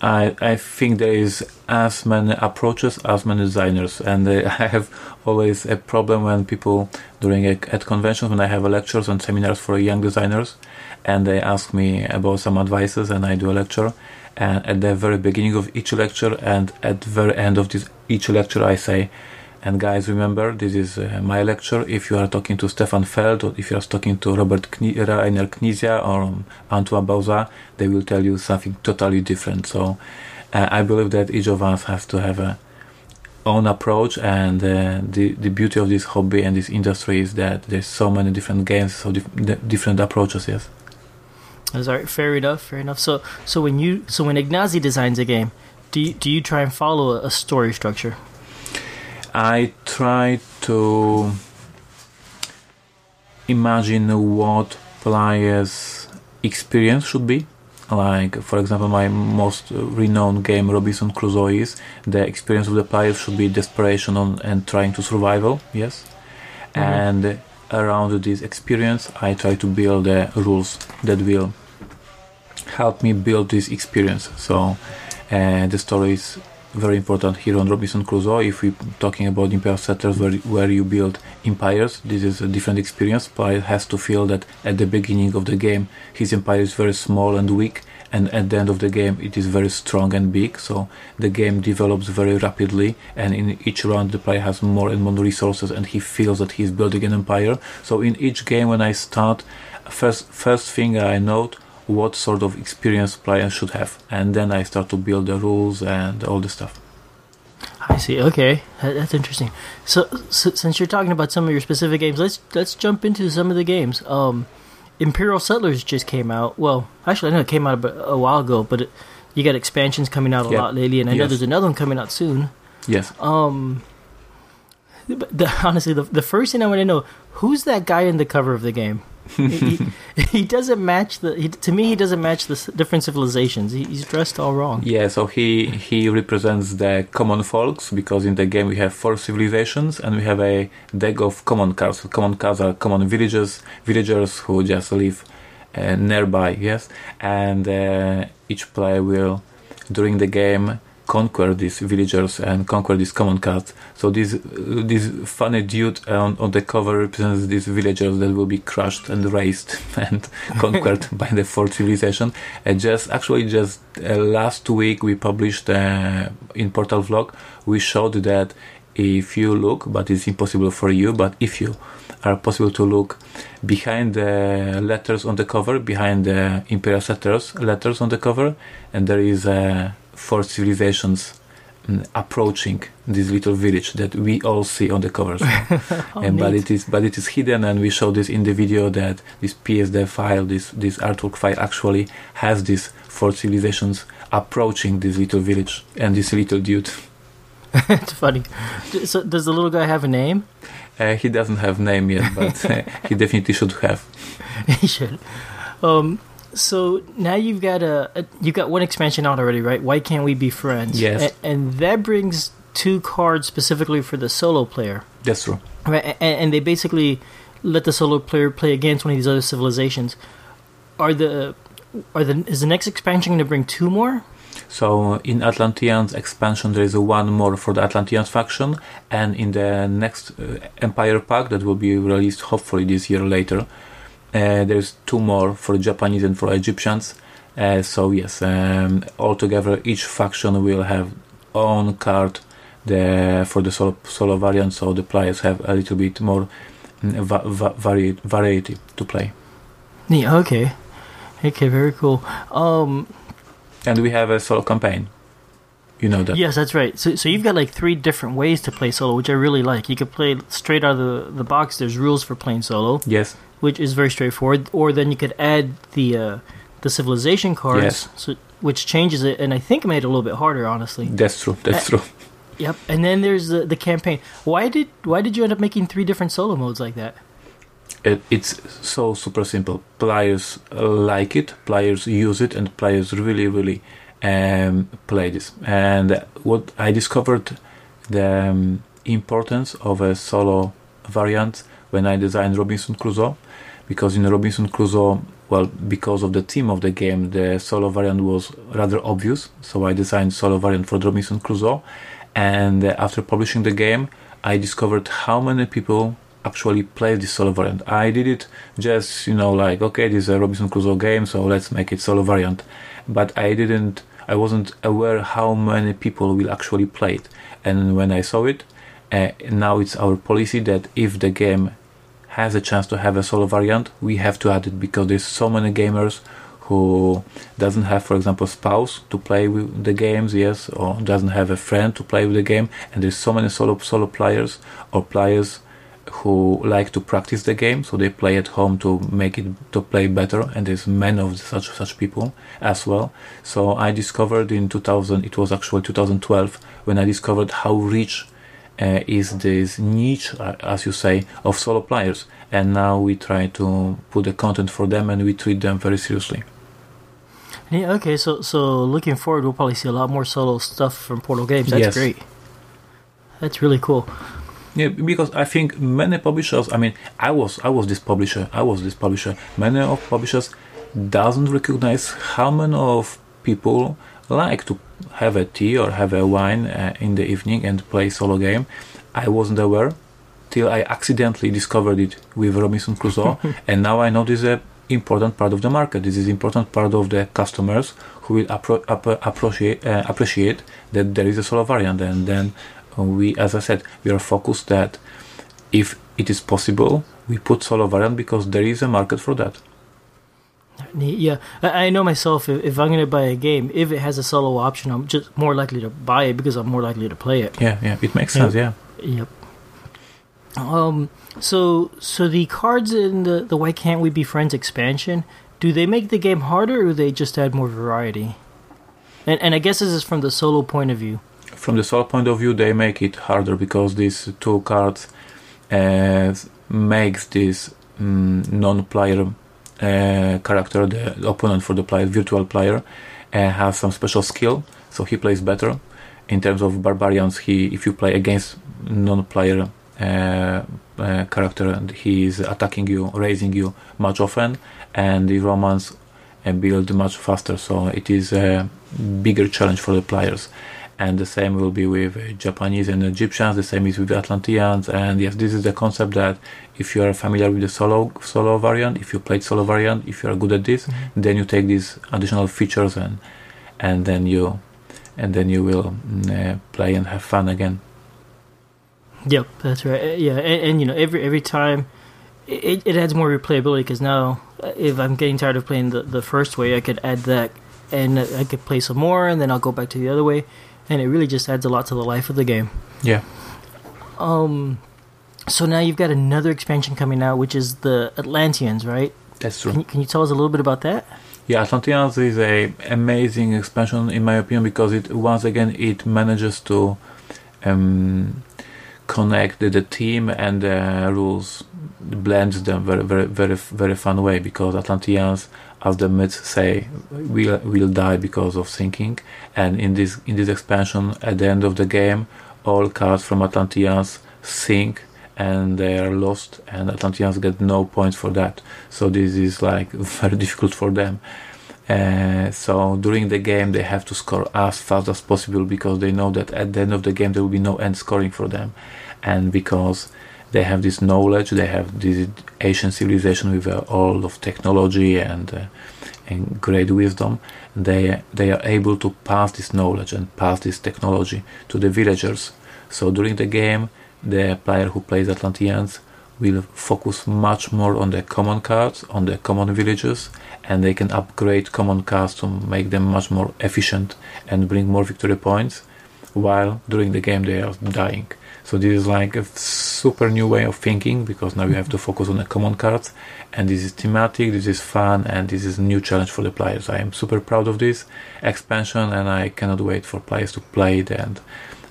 I I think there is as many approaches as many designers, and uh, I have always a problem when people during a, at conventions when I have lectures and seminars for young designers, and they ask me about some advices, and I do a lecture, and at the very beginning of each lecture and at the very end of this each lecture I say and guys, remember, this is uh, my lecture. If you are talking to Stefan Feld or if you are talking to Robert Kni- Rainer Knizia or um, Antoine Bauza, they will tell you something totally different. So uh, I believe that each of us has to have a own approach and uh, the the beauty of this hobby and this industry is that there's so many different games so dif- different approaches yes that's all right fair enough fair enough so so when you so when Ignacy designs a game do you, do you try and follow a story structure I try to imagine what players' experience should be. Like, for example, my most renowned game, Robinson Crusoe, is the experience of the players should be desperation on, and trying to survival. Yes, mm-hmm. and around this experience, I try to build the rules that will help me build this experience. So, uh, the story is very important here on Robinson Crusoe. If we're talking about Imperial Settlers, where where you build empires, this is a different experience. Player has to feel that at the beginning of the game, his empire is very small and weak, and at the end of the game, it is very strong and big. So the game develops very rapidly, and in each round, the player has more and more resources, and he feels that he's building an empire. So in each game, when I start, first first thing I note what sort of experience players should have, and then I start to build the rules and all the stuff. I see. Okay, that's interesting. So, so, since you're talking about some of your specific games, let's let's jump into some of the games. Um, Imperial Settlers just came out. Well, actually, I know it came out a, a while ago, but it, you got expansions coming out a yep. lot lately, and I yes. know there's another one coming out soon. Yes. Um. The, honestly, the the first thing I want to know who's that guy in the cover of the game? He, he, doesn't match the. He, to me, he doesn't match the different civilizations. He, he's dressed all wrong. Yeah, so he he represents the common folks because in the game we have four civilizations and we have a deck of common cards. So common cards are common villagers, villagers who just live uh, nearby. Yes, and uh, each player will during the game conquer these villagers and conquer these common cards. So this this funny dude on, on the cover represents these villagers that will be crushed and raised and conquered by the fourth civilization. And just actually just uh, last week we published uh, in Portal Vlog we showed that if you look, but it's impossible for you, but if you are possible to look behind the letters on the cover, behind the Imperial Settlers letters on the cover, and there is a four civilizations mm, approaching this little village that we all see on the covers oh, and but it is but it is hidden and we show this in the video that this psd file this this artwork file actually has these four civilizations approaching this little village and this little dude it's funny. So, does the little guy have a name? Uh, he doesn't have name yet, but uh, he definitely should have. he should. Um, so now you've got a, a, you've got one expansion out already, right? Why can't we be friends? Yes. A- and that brings two cards specifically for the solo player. That's true. Right, and, and they basically let the solo player play against one of these other civilizations. Are the are the is the next expansion going to bring two more? So in Atlanteans expansion there is a one more for the Atlanteans faction, and in the next uh, Empire pack that will be released hopefully this year later, there's two more for Japanese and for Egyptians. Uh, so yes, um, altogether each faction will have own card the for the solo, solo variant, so the players have a little bit more mm, va- va- vari- variety to play. Yeah. Okay. Okay. Very cool. Um. And we have a solo campaign. You know that. Yes, that's right. So, so you've got like three different ways to play solo, which I really like. You could play straight out of the, the box. There's rules for playing solo. Yes. Which is very straightforward. Or then you could add the uh, the civilization cards, yes. so, which changes it, and I think made it a little bit harder, honestly. That's true. That's uh, true. Yep. And then there's the the campaign. Why did why did you end up making three different solo modes like that? It, it's so super simple. Players like it, players use it, and players really, really um, play this. And what I discovered the um, importance of a solo variant when I designed Robinson Crusoe, because in Robinson Crusoe, well, because of the theme of the game, the solo variant was rather obvious. So I designed solo variant for Robinson Crusoe, and after publishing the game, I discovered how many people actually play this solo variant. I did it just, you know, like, okay, this is a Robinson Crusoe game, so let's make it solo variant. But I didn't, I wasn't aware how many people will actually play it. And when I saw it, uh, now it's our policy that if the game has a chance to have a solo variant, we have to add it because there's so many gamers who doesn't have, for example, spouse to play with the games, yes, or doesn't have a friend to play with the game, and there's so many solo solo players or players who like to practice the game, so they play at home to make it to play better, and there's many of such such people as well. So I discovered in 2000, it was actually 2012, when I discovered how rich uh, is this niche, uh, as you say, of solo players, and now we try to put the content for them, and we treat them very seriously. Yeah, okay, so so looking forward, we'll probably see a lot more solo stuff from Portal Games. That's yes. great. That's really cool. Yeah, because I think many publishers. I mean, I was I was this publisher. I was this publisher. Many of publishers doesn't recognize how many of people like to have a tea or have a wine uh, in the evening and play solo game. I wasn't aware till I accidentally discovered it with Robinson Crusoe, and now I know this is a important part of the market. This is important part of the customers who will appro- app- appreciate uh, appreciate that there is a solo variant, and then we, as I said, we are focused that if it is possible, we put solo variant because there is a market for that. Yeah, I know myself. If I'm going to buy a game, if it has a solo option, I'm just more likely to buy it because I'm more likely to play it. Yeah, yeah, it makes sense. Yeah. Yep. Um. So, so the cards in the the Why Can't We Be Friends expansion, do they make the game harder, or do they just add more variety? And and I guess this is from the solo point of view. From the solo point of view, they make it harder because these two cards uh, makes this um, non-player character, the opponent for the player, virtual player, has some special skill, so he plays better. In terms of barbarians, he if you play against non-player uh, uh, character, he is attacking you, raising you much often, and the Romans uh, build much faster. So it is a bigger challenge for the players. And the same will be with Japanese and Egyptians. The same is with Atlanteans. And yes, this is the concept that if you are familiar with the solo solo variant, if you played solo variant, if you are good at this, mm-hmm. then you take these additional features and and then you and then you will uh, play and have fun again. Yep, that's right. Yeah, and, and you know every every time it, it adds more replayability because now if I'm getting tired of playing the, the first way, I could add that and I could play some more, and then I'll go back to the other way, and it really just adds a lot to the life of the game. Yeah. Um. So now you've got another expansion coming out, which is the Atlanteans, right? That's true. Can you, can you tell us a little bit about that? Yeah, Atlanteans is a amazing expansion in my opinion because it once again it manages to um, connect the, the team and the rules blends them very very very very fun way because Atlanteans as the myths say will will die because of sinking and in this in this expansion at the end of the game all cards from Atlanteans sink and they are lost and Atlanteans get no points for that. So this is like very difficult for them. Uh, so during the game they have to score as fast as possible because they know that at the end of the game there will be no end scoring for them. And because they have this knowledge they have this ancient civilization with uh, all of technology and uh, and great wisdom they they are able to pass this knowledge and pass this technology to the villagers. So during the game the player who plays Atlanteans will focus much more on the common cards, on the common villages, and they can upgrade common cards to make them much more efficient and bring more victory points, while during the game they are dying. So this is like a super new way of thinking because now you have to focus on the common cards, and this is thematic, this is fun, and this is a new challenge for the players. I am super proud of this expansion, and I cannot wait for players to play it and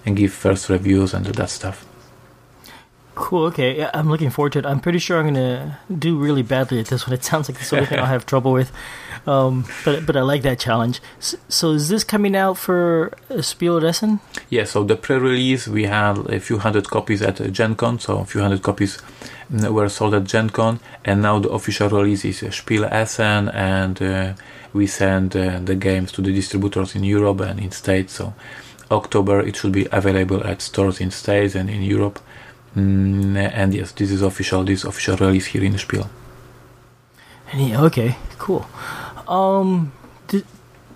and give first reviews and that stuff. Cool. Okay, yeah, I'm looking forward to it. I'm pretty sure I'm gonna do really badly at this one. It sounds like the sort of thing I'll have trouble with, um, but but I like that challenge. So, so is this coming out for Spiel Essen? Yeah. So the pre-release we had a few hundred copies at Gen Con, so a few hundred copies mm, were sold at Gen Con, and now the official release is Spiel Essen, and uh, we send uh, the games to the distributors in Europe and in States. So October it should be available at stores in States and in Europe Mm, and yes, this is official. This official release here in the Spiel. Okay, cool. Um, the,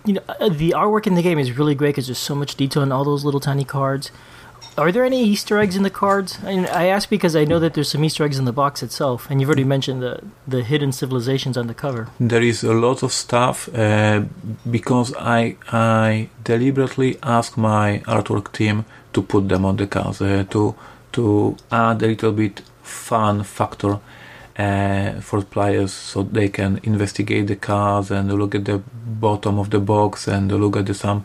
you know, uh, the artwork in the game is really great because there's so much detail in all those little tiny cards. Are there any Easter eggs in the cards? I, I ask because I know that there's some Easter eggs in the box itself, and you've already mentioned the the hidden civilizations on the cover. There is a lot of stuff uh, because I I deliberately ask my artwork team to put them on the cards uh, to to add a little bit fun factor uh, for players so they can investigate the cards and look at the bottom of the box and look at the, some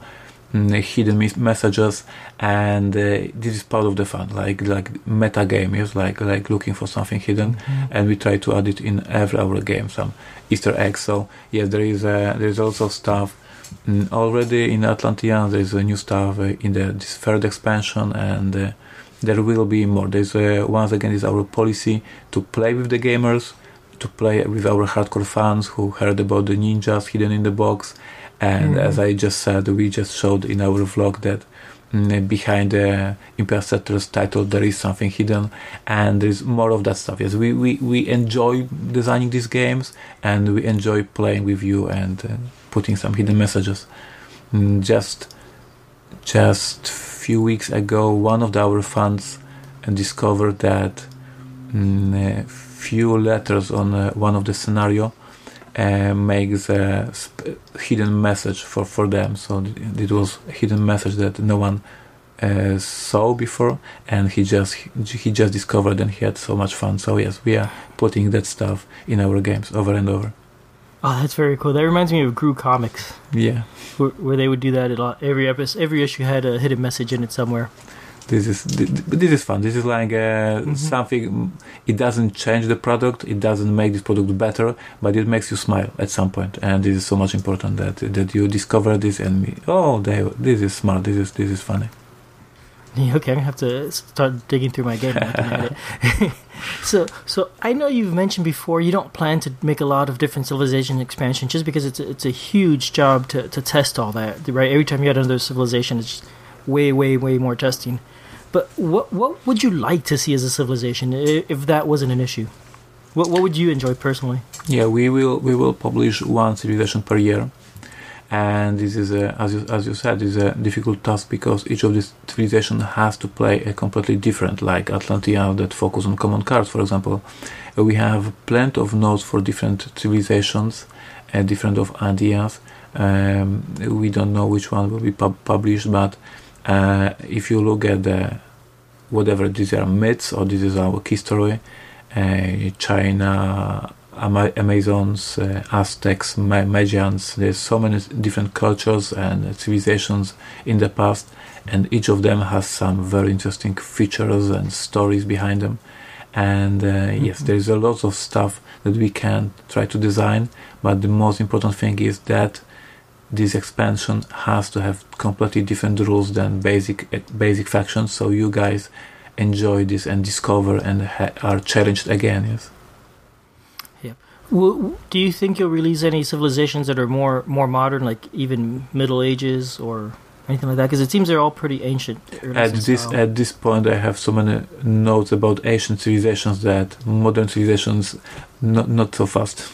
mm, hidden messages. And uh, this is part of the fun like like meta game is like like looking for something hidden. Mm-hmm. and we try to add it in every our game some easter eggs. So yes there is uh, there is also stuff mm, already in Atlantean there is a new stuff uh, in the this third expansion. And uh, there will be more. There's uh, once again is our policy to play with the gamers, to play with our hardcore fans who heard about the ninjas hidden in the box, and mm. as I just said, we just showed in our vlog that mm, behind the Imperial Settlers title there is something hidden, and there is more of that stuff. Yes, we we we enjoy designing these games, and we enjoy playing with you and uh, putting some hidden messages. Mm, just just few weeks ago, one of our fans discovered that mm, a few letters on uh, one of the scenario uh, makes a sp- hidden message for, for them. So it was a hidden message that no one uh, saw before, and he just he just discovered, and he had so much fun. So yes, we are putting that stuff in our games over and over. Oh, that's very cool. That reminds me of Groo Comics. Yeah, where, where they would do that a lot. Every episode, every issue had a hidden message in it somewhere. This is this is fun. This is like uh, mm-hmm. something. It doesn't change the product. It doesn't make this product better, but it makes you smile at some point. And this is so much important that that you discover this and oh, they, this is smart. This is this is funny. Okay, I'm gonna have to start digging through my game. so, so I know you've mentioned before you don't plan to make a lot of different civilization expansion just because it's a, it's a huge job to, to test all that, right? Every time you add another civilization, it's way, way, way more testing. But what what would you like to see as a civilization if that wasn't an issue? What what would you enjoy personally? Yeah, we will we will publish one civilization per year and this is a, as you, as you said is a difficult task because each of these civilizations has to play a completely different like Atlantia that focus on common cards for example. We have plenty of nodes for different civilizations and different of ideas. Um, we don't know which one will be pub- published but uh, if you look at the whatever these are myths or this is our history uh, China Amazons, uh, Aztecs, Ma- Magians. There's so many different cultures and civilizations in the past, and each of them has some very interesting features and stories behind them. And uh, mm-hmm. yes, there is a lot of stuff that we can try to design, but the most important thing is that this expansion has to have completely different rules than basic basic factions. So you guys enjoy this and discover and ha- are challenged again. Yes. Do you think you'll release any civilizations that are more more modern, like even Middle Ages or anything like that? Because it seems they're all pretty ancient. At this style. at this point, I have so many notes about ancient civilizations that modern civilizations not not so fast.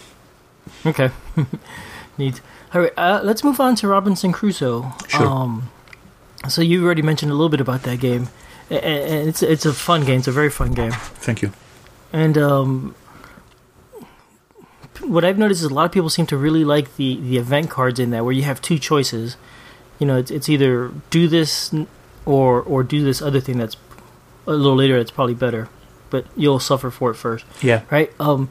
Okay. Neat. All right, uh, let's move on to Robinson Crusoe. Sure. Um, so you already mentioned a little bit about that game and it's it's a fun game. It's a very fun game. Thank you. And um, what I've noticed is a lot of people seem to really like the the event cards in that, where you have two choices. You know, it's it's either do this or or do this other thing that's a little later that's probably better, but you'll suffer for it first. Yeah. Right. Um,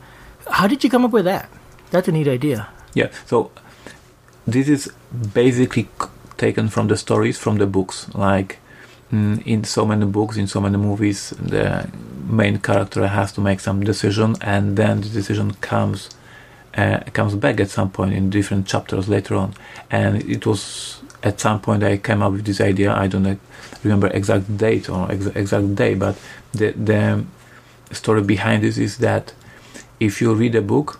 how did you come up with that? That's a neat idea. Yeah. So this is basically taken from the stories from the books, like Mm, in so many books, in so many movies, the main character has to make some decision, and then the decision comes uh, comes back at some point in different chapters later on. And it was at some point I came up with this idea. I don't remember exact date or ex- exact day, but the the story behind this is that if you read a book,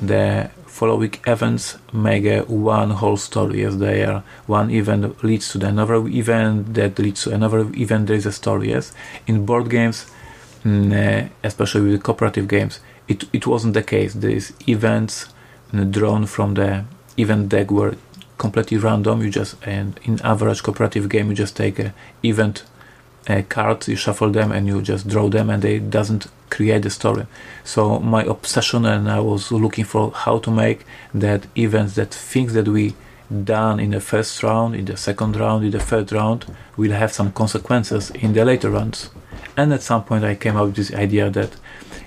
the following events make a one whole story as they are one event leads to another event that leads to another event there is a story yes in board games mm, uh, especially with cooperative games it, it wasn't the case these events drawn from the event deck were completely random you just and in average cooperative game you just take a event uh, cards, you shuffle them and you just draw them, and they doesn't create the story. So my obsession, and I was looking for how to make that events, that things that we done in the first round, in the second round, in the third round, will have some consequences in the later rounds. And at some point, I came up with this idea that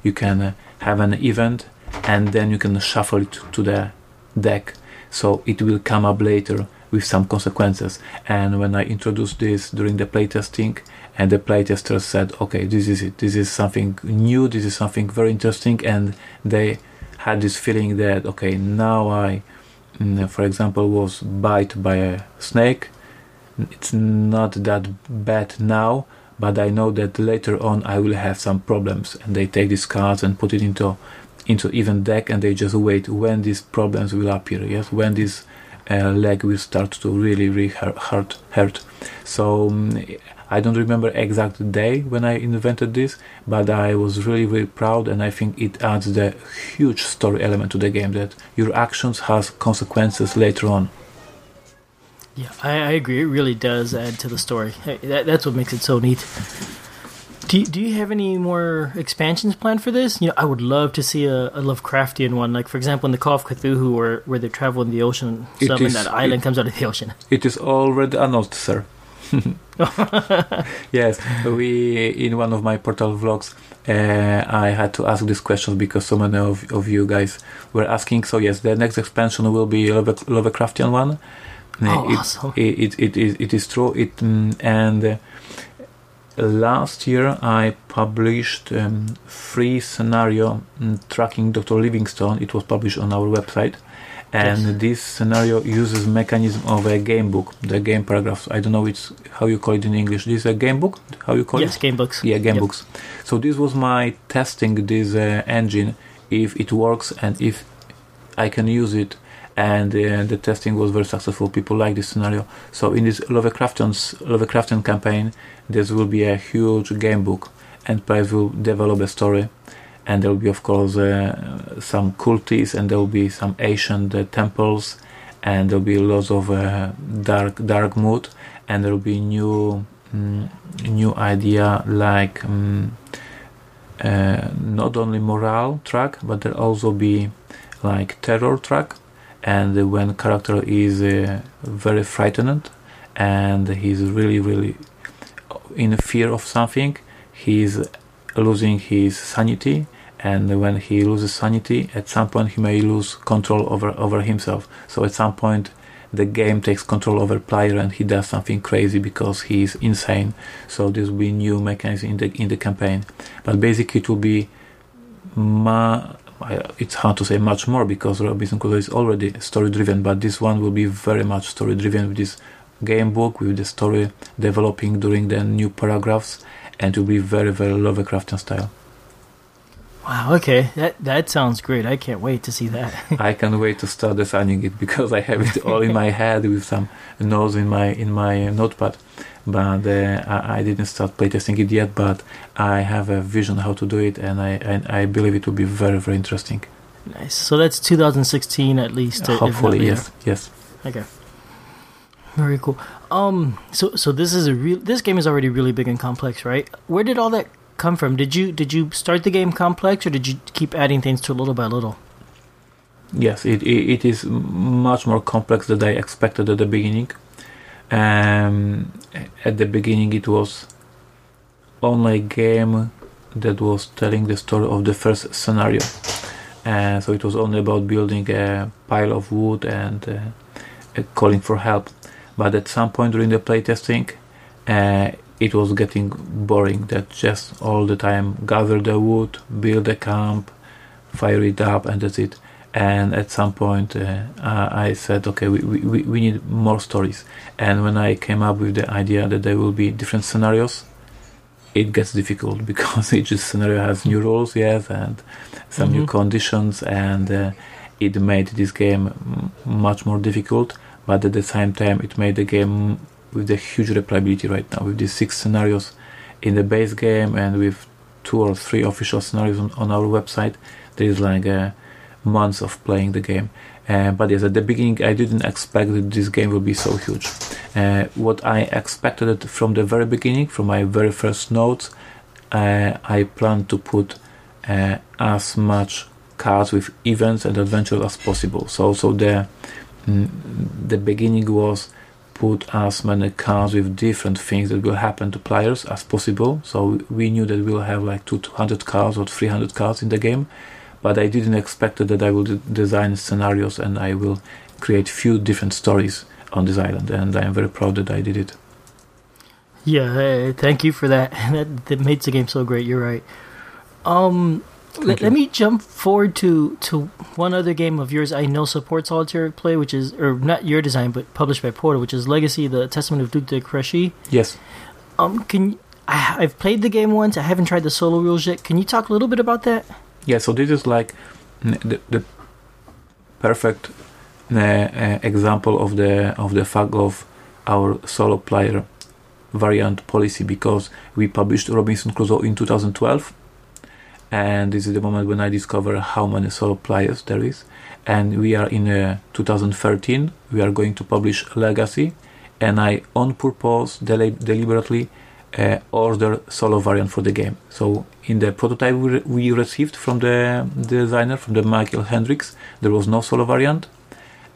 you can uh, have an event and then you can shuffle it to the deck, so it will come up later with some consequences. And when I introduced this during the playtesting, and the playtesters said, okay, this is it. This is something new. This is something very interesting, and they had this feeling that okay, now I, mm, for example, was bite by a snake. It's not that bad now, but I know that later on I will have some problems. And they take these cards and put it into into even deck, and they just wait when these problems will appear. Yes, when this uh, leg will start to really really hurt hurt. So um, I don't remember exact day when I invented this, but I was really really proud, and I think it adds the huge story element to the game that your actions has consequences later on. Yeah, I, I agree. It really does add to the story. That, that's what makes it so neat. Do you, do you have any more expansions planned for this? You know, I would love to see a, a Lovecraftian one, like for example in the Call of Cthulhu, where where they travel in the ocean, some that island it, comes out of the ocean. It is already announced, sir. yes, we in one of my portal vlogs, uh, I had to ask this question because so many of, of you guys were asking. So yes, the next expansion will be Love, Lovecraftian one. Oh, it, awesome. it, it, it, is, it is true. It mm, and uh, last year I published um, free scenario um, tracking Dr. Livingstone. It was published on our website and yes. this scenario uses mechanism of a game book the game paragraphs i don't know it's how you call it in english this is a game book how you call yes, it yes game books yeah game yep. books so this was my testing this uh, engine if it works and if i can use it and uh, the testing was very successful. People like this scenario. So in this lovecraftian's lovecraftian campaign this will be a huge game book and players will develop a story. And there will be of course uh, some cultists and there will be some ancient uh, temples and there will be lots of uh, dark dark mood and there will be new mm, new idea like um, not only morale track but there will also be like terror track and when character is uh, very frightened and he's really really in fear of something he's losing his sanity and when he loses sanity, at some point he may lose control over over himself. So at some point, the game takes control over player and he does something crazy because he is insane. So this will be new mechanism in the in the campaign. But basically, it will be. Ma- it's hard to say much more because Robinson Crusoe is already story driven, but this one will be very much story driven with this game book with the story developing during the new paragraphs and to be very very Lovecraftian style. Wow. Okay, that that sounds great. I can't wait to see that. I can't wait to start designing it because I have it all in my head with some notes in my in my notepad. But uh, I, I, didn't start playtesting it yet. But I have a vision how to do it, and I and I believe it will be very very interesting. Nice. So that's 2016 at least. Hopefully, yes, yes. Okay. Very cool. Um. So so this is a real. This game is already really big and complex, right? Where did all that come from? Did you did you start the game complex, or did you keep adding things to it little by little? Yes, it it, it is much more complex than I expected at the beginning. Um, at the beginning, it was only a game that was telling the story of the first scenario. Uh, so it was only about building a pile of wood and uh, calling for help. But at some point during the playtesting, uh, it was getting boring that just all the time gather the wood, build a camp, fire it up, and that's it. And at some point, uh, I said, okay, we, we, we need more stories. And when I came up with the idea that there will be different scenarios, it gets difficult because each scenario has new rules, yes, and some mm-hmm. new conditions, and uh, it made this game much more difficult. But at the same time, it made the game with the huge replayability right now with these six scenarios in the base game and with two or three official scenarios on, on our website there is like a months of playing the game. Uh, but yes at the beginning i didn't expect that this game will be so huge. Uh, what i expected from the very beginning from my very first notes uh, i planned to put uh, as much cards with events and adventures as possible. So so the mm, the beginning was put as many cards with different things that will happen to players as possible. So we knew that we'll have like 200 cards or 300 cards in the game, but I didn't expect that I will design scenarios and I will create few different stories on this island, and I am very proud that I did it. Yeah, thank you for that. that. That makes the game so great. You're right. Um, let, let, me jump forward to, to one other game of yours I know supports solitaire play, which is, or not your design, but published by Portal, which is Legacy: The Testament of Duke de Crécy. Yes. Um, can I, I've played the game once. I haven't tried the solo rules yet. Can you talk a little bit about that? Yeah. So this is like the, the perfect uh, uh, example of the of the fact of our solo player variant policy because we published Robinson Crusoe in 2012 and this is the moment when I discover how many solo players there is. And we are in uh, 2013. We are going to publish Legacy, and I on purpose del- deliberately uh, order solo variant for the game. So in the prototype we, re- we received from the designer, from the Michael Hendriks, there was no solo variant.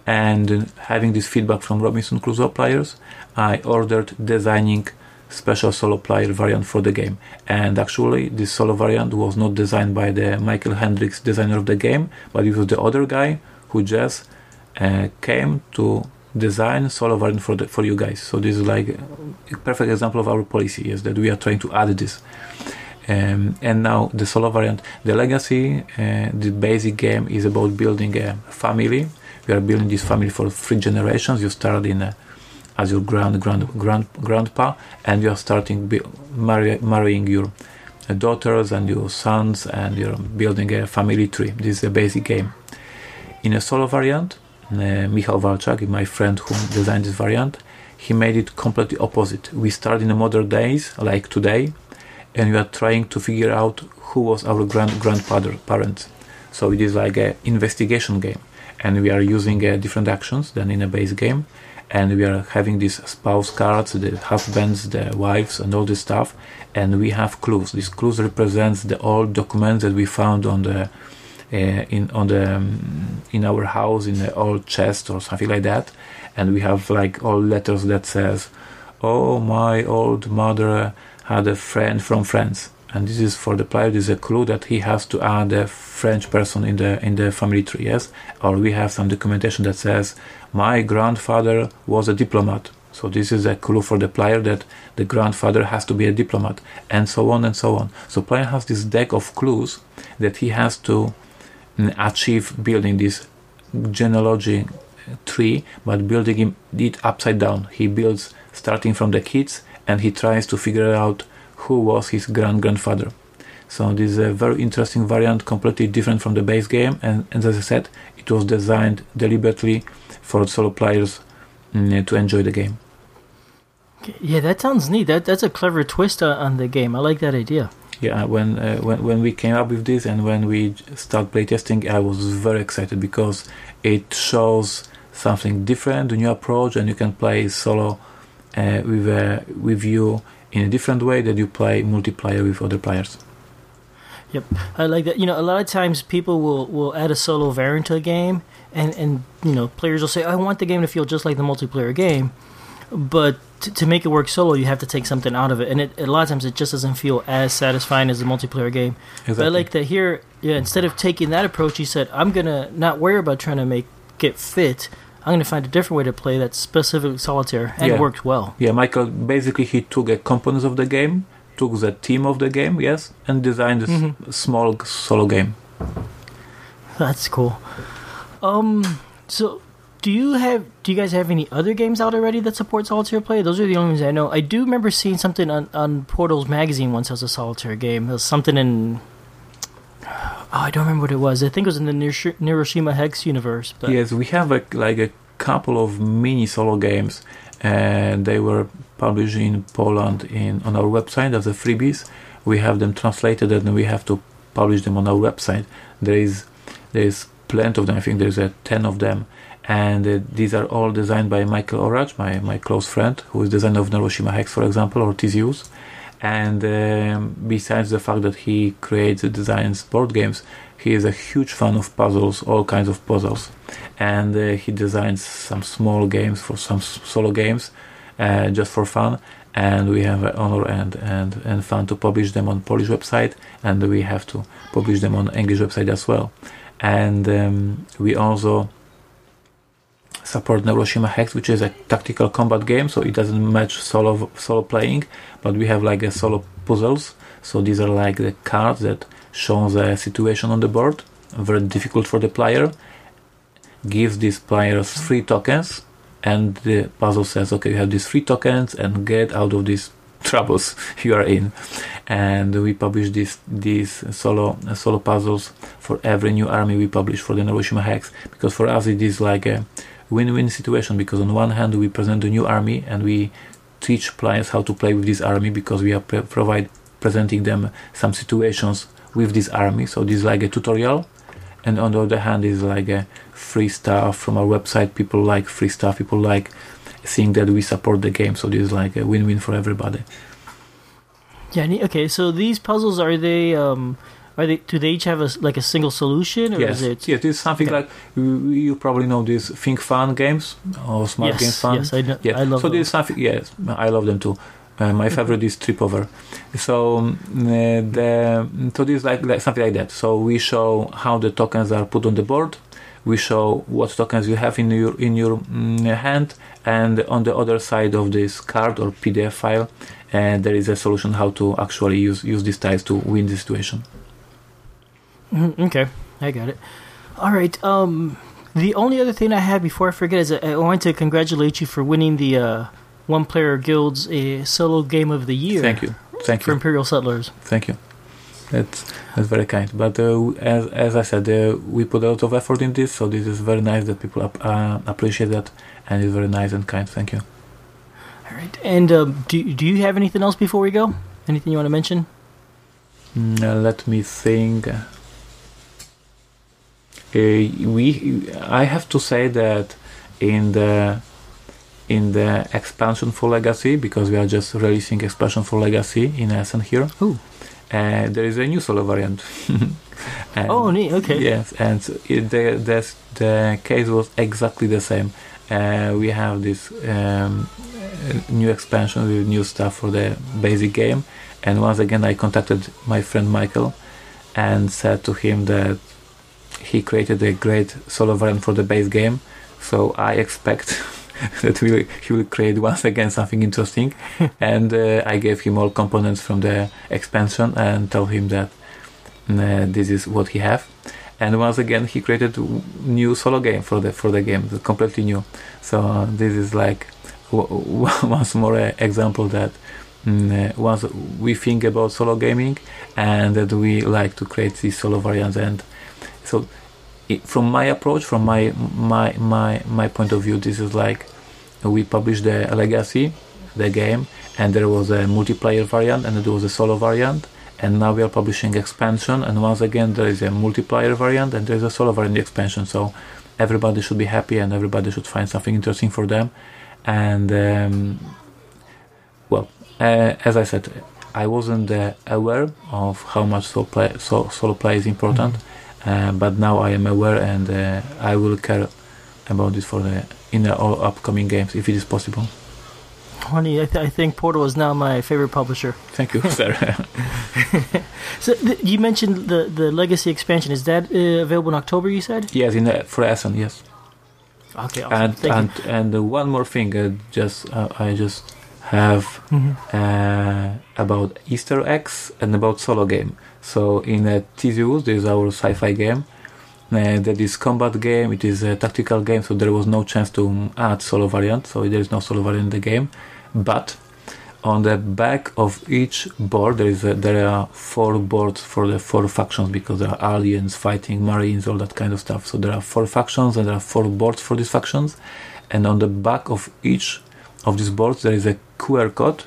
And having this feedback from Robinson Crusoe players, I ordered designing special solo player variant for the game. And actually, this solo variant was not designed by the Michael Hendriks, designer of the game, but it was the other guy who just uh, came to design solo variant for the, for you guys. So this is like a perfect example of our policy is that we are trying to add this. Um, and now the solo variant, the legacy, uh, the basic game is about building a family. We are building this family for three generations. You start in a as your grand grand grand grandpa and you are starting be, marry, marrying your daughters and your sons and you're building a family tree. This is a basic game. In a solo variant uh, Michał Walczak, my friend who designed this variant he made it completely opposite. We start in the modern days like today and we are trying to figure out who was our grand grandfather parents so it is like an investigation game and we are using uh, different actions than in a base game and we are having these spouse cards, the husbands, the wives, and all this stuff, and we have clues. These clues represents the old documents that we found on the uh, in on the um, in our house in the old chest or something like that, and we have like all letters that says, "Oh, my old mother had a friend from France." and this is for the player. This is a clue that he has to add a French person in the in the family tree. Yes, or we have some documentation that says my grandfather was a diplomat. So this is a clue for the player that the grandfather has to be a diplomat, and so on and so on. So player has this deck of clues that he has to mm, achieve building this genealogy tree, but building it upside down. He builds starting from the kids, and he tries to figure out who was his grand grandfather. So this is a very interesting variant, completely different from the base game, and, and as I said, it was designed deliberately for solo players mm, to enjoy the game. Yeah, that sounds neat. That that's a clever twist on the game. I like that idea. Yeah, when uh, when when we came up with this and when we start playtesting, I was very excited because it shows something different, a new approach, and you can play solo uh, with uh, with you in a different way that you play multiplayer with other players. Yep, I like that. You know, a lot of times people will, will add a solo variant to a game, and, and you know, players will say, "I want the game to feel just like the multiplayer game," but to, to make it work solo, you have to take something out of it, and it, a lot of times it just doesn't feel as satisfying as a multiplayer game. Exactly. But I like that here. Yeah, instead of taking that approach, he said, "I'm gonna not worry about trying to make it fit. I'm going to find a different way to play that's specific solitaire and yeah. worked well. Yeah, Michael basically he took a components of the game, took the theme of the game, yes, and designed this mm-hmm. small solo game. That's cool. Um, so do you have do you guys have any other games out already that support solitaire play? Those are the only ones I know. I do remember seeing something on, on Portals magazine once as a solitaire game. It was something in oh, I don't remember what it was. I think it was in the Neuroshima Hex universe. But. Yes, we have a, like a couple of mini solo games, and they were published in Poland in on our website as a freebies. We have them translated, and we have to publish them on our website. There is there is plenty of them. I think there's a ten of them and uh, these are all designed by Michał Oracz, my, my close friend, who is the designer of Neuroshima Hex, for example, or Theseus. And um, besides the fact that he creates designs board games, he is a huge fan of puzzles, all kinds of puzzles. And uh, he designs some small games for some solo games, uh, just for fun. And we have honor and, and, and fun to publish them on Polish website, and we have to publish them on English website as well. And um, we also support Neuroshima Hex, which is a tactical combat game, so it doesn't match solo solo playing, but we have like a solo puzzles. So these are like the cards that show the situation on the board, very difficult for the player. Gives these players three tokens, and the puzzle says, okay, you have these three tokens, and get out of these troubles you are in. And we publish these these solo solo puzzles for every new army we publish for the Neuroshima Hex, because for us it is like a win-win situation because on one hand we present a new army and we teach players how to play with this army because we are pre- provide presenting them some situations with this army so this is like a tutorial and on the other hand is like a free stuff from our website people like free stuff people like seeing that we support the game so this is like a win-win for everybody yeah okay so these puzzles are they um are they? Do they each have a like a single solution, or yes. is it? Yes, it's something okay. like you, probably know these Think Fun games or Smart yes, Game Fun. Yes, I, know, yeah. I love. So this is something. Yes, I love them too. Uh, my favorite is Tip Over. So um, uh, the so this is like, like something like that. So we show how the tokens are put on the board. We show what tokens you have in your in your mm, hand, and on the other side of this card or PDF file, uh, there is a solution how to actually use use these tiles to win the situation. Mm-hmm. Okay, I got it. All right. Um, the only other thing I have before I forget is I want to congratulate you for winning the uh, One Player Guild's uh, solo game of the year. Thank you. Thank you for. Imperial Settlers. Thank you. That's that's very kind. But uh, as as I said, uh, we put a lot of effort in this, so this is very nice that people ap- uh, appreciate that, and it's very nice and kind. Thank you. All right. And um, do do you have anything else before we go? Anything you want to mention? Mm, uh, let me think. Uh, we I have to say that in the in the expansion for Legacy because we are just releasing expansion for Legacy in Essen here. Ooh. Uh, there is a new solo variant. oh, neat. Okay. Yes, and it, the, the the case was exactly the same. Uh, we have this um, new expansion with new stuff for the basic game, And once again, I contacted my friend Michael and said to him that he created a great solo variant for the base game. So I expect that we, he will create once again something interesting. and uh, I gave him all components from the expansion and told him that uh, this is what he have. And once again, he created new solo game for the for the game, completely new. So uh, this is like w- once more uh, example that mm, once we think about solo gaming and that we like to create these solo variants and so it, from my approach from my my my my point of view this is like we published the legacy the game and there was a multiplayer variant and there was a solo variant and now we are publishing expansion and once again there is a multiplayer variant and there is a solo variant in the expansion so everybody should be happy and everybody should find something interesting for them and um, well, uh, as I said, I wasn't uh, aware of how much solo play, so, solo play is important, mm-hmm. But now I am aware, and uh, I will care about this for the in the all upcoming games if it is possible. Honey, I, th- I, think Portal is now my favorite publisher. Thank you, sir. so th- you mentioned the the Legacy expansion. Is that uh, available in October? You said yes, in the, for Essen, yes. Okay, awesome. And Thank and you. and uh, one more thing, uh, just uh, I just have Mhm. uh, about Easter eggs and about solo game. So in uh, Theseus, there is our sci-fi game. Uh, that is combat game. It is a tactical game, so there was no chance to add solo variant. So there is no solo variant in the game. But on the back of each board, there is a, there are four boards for the four factions because there are aliens fighting marines, all that kind of stuff. So there are four factions and there are four boards for these factions. And on the back of each of these boards, there is a QR code.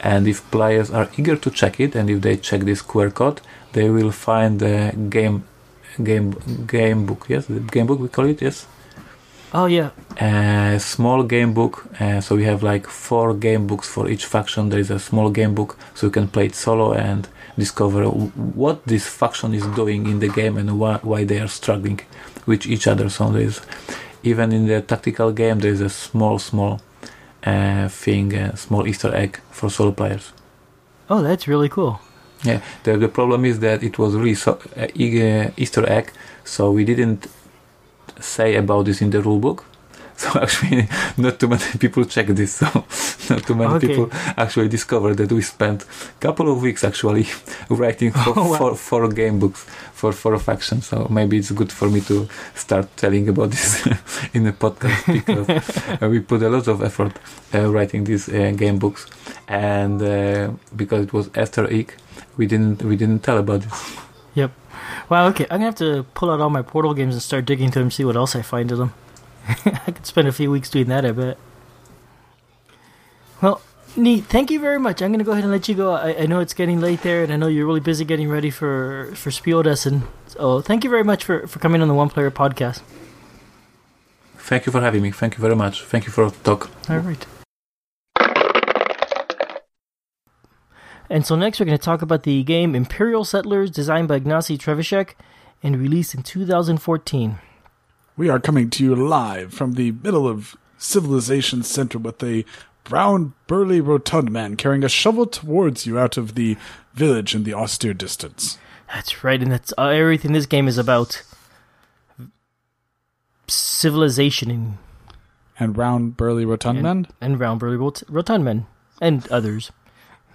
And if players are eager to check it, and if they check this QR code, they will find the game game game book. Yes, the game book we call it. Yes Oh yeah. a small game book. Uh, so we have like four game books for each faction. There is a small game book, so you can play it solo and discover w- what this faction is doing in the game and why, why they are struggling with each other. So there is even in the tactical game there is a small, small uh, thing, a small Easter egg for solo players. Oh, that's really cool. Yeah, the, the problem is that it was really so, uh, e- Easter egg, so we didn't say about this in the rule book. So actually, not too many people check this. So not too many Okay. people actually discover that we spent a couple of weeks actually writing for, Oh, wow. for, for game books for for a faction. So maybe it's good for me to start telling about this in the podcast because uh, we put a lot of effort uh, writing these uh, game books, and uh, because it was Easter Egg, we didn't we didn't tell about this. Yep. Wow. Okay, I'm gonna have to pull out all my Portal games and start digging through them, see what else I find in them. I could spend a few weeks doing that. I bet. Well, neat. Thank you very much. I'm gonna go ahead and let you go. I, I know it's getting late there, and I know you're really busy getting ready for for Spieldessen. So thank you very much for for coming on the One Player Podcast. Thank you for having me. Thank you very much. Thank you for the talk. All right. And so next we're going to talk about the game Imperial Settlers, designed by Ignacy Trzewiczek and released in 2014. We are coming to you live from the middle of Civilization Center with a brown, burly, rotund man carrying a shovel towards you out of the village in the austere distance. That's right, and that's everything this game is about. Civilization and, And round, burly, rotund and, man? and round burly rot- rotund men and others.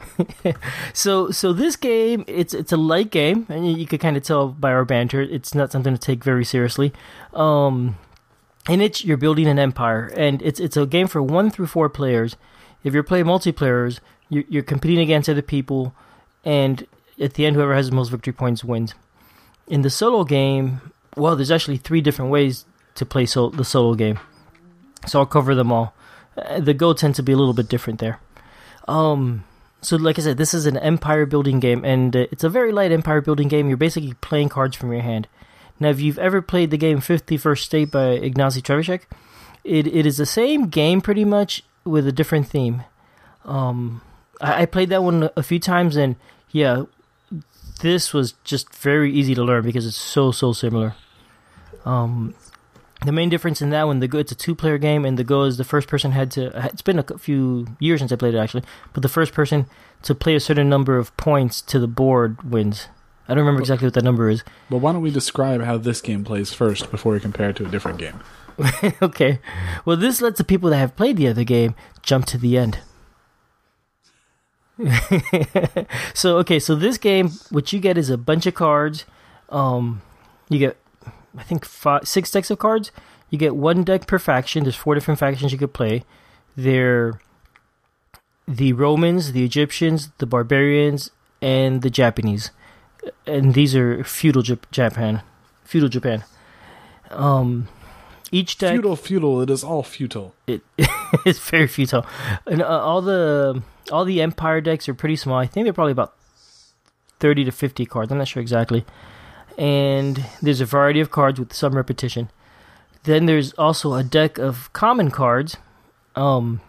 so so this game it's it's a light game and you, could kind of tell by our banter it's not something to take very seriously. Um in it you're building an empire and it's it's a game for one through four players. If you're playing multiplayers you're, you're competing against other people and at the end whoever has the most victory points wins. In the solo game well there's actually three different ways to play so, the solo game. So i'll cover them all. Uh, the go tends to be a little bit different there. Um so like i said this is an empire building game and uh, it's a very light empire building game. You're basically playing cards from your hand. Now if you've ever played the game 51st state by ignacy Trzewiczek it, it is the same game pretty much with a different theme. Um I, I played that one a few times and yeah this was just very easy to learn because it's so so similar. Um the main difference in that one, the go it's a two player game, and the go is the first person had to. It's been a few years since I played it actually, but the first person to play a certain number of points to the board wins. I don't remember exactly what that number is. Well, why don't we describe how this game plays first before we compare it to a different game? okay. Well, this lets the people that have played the other game jump to the end. so okay, so this game, what you get is a bunch of cards. Um, you get I think five, six decks of cards. You get one deck per faction. There's four different factions you could play. They're the Romans, the Egyptians, the barbarians, and the Japanese. And these are feudal Japan. Feudal Japan. Um, each deck feudal, feudal. It is all futile. It it's very futile, and uh, all the all the Empire decks are pretty small. I think they're probably about thirty to fifty cards. I'm not sure exactly and there's a variety of cards with some repetition. Then there's also a deck of common cards, um,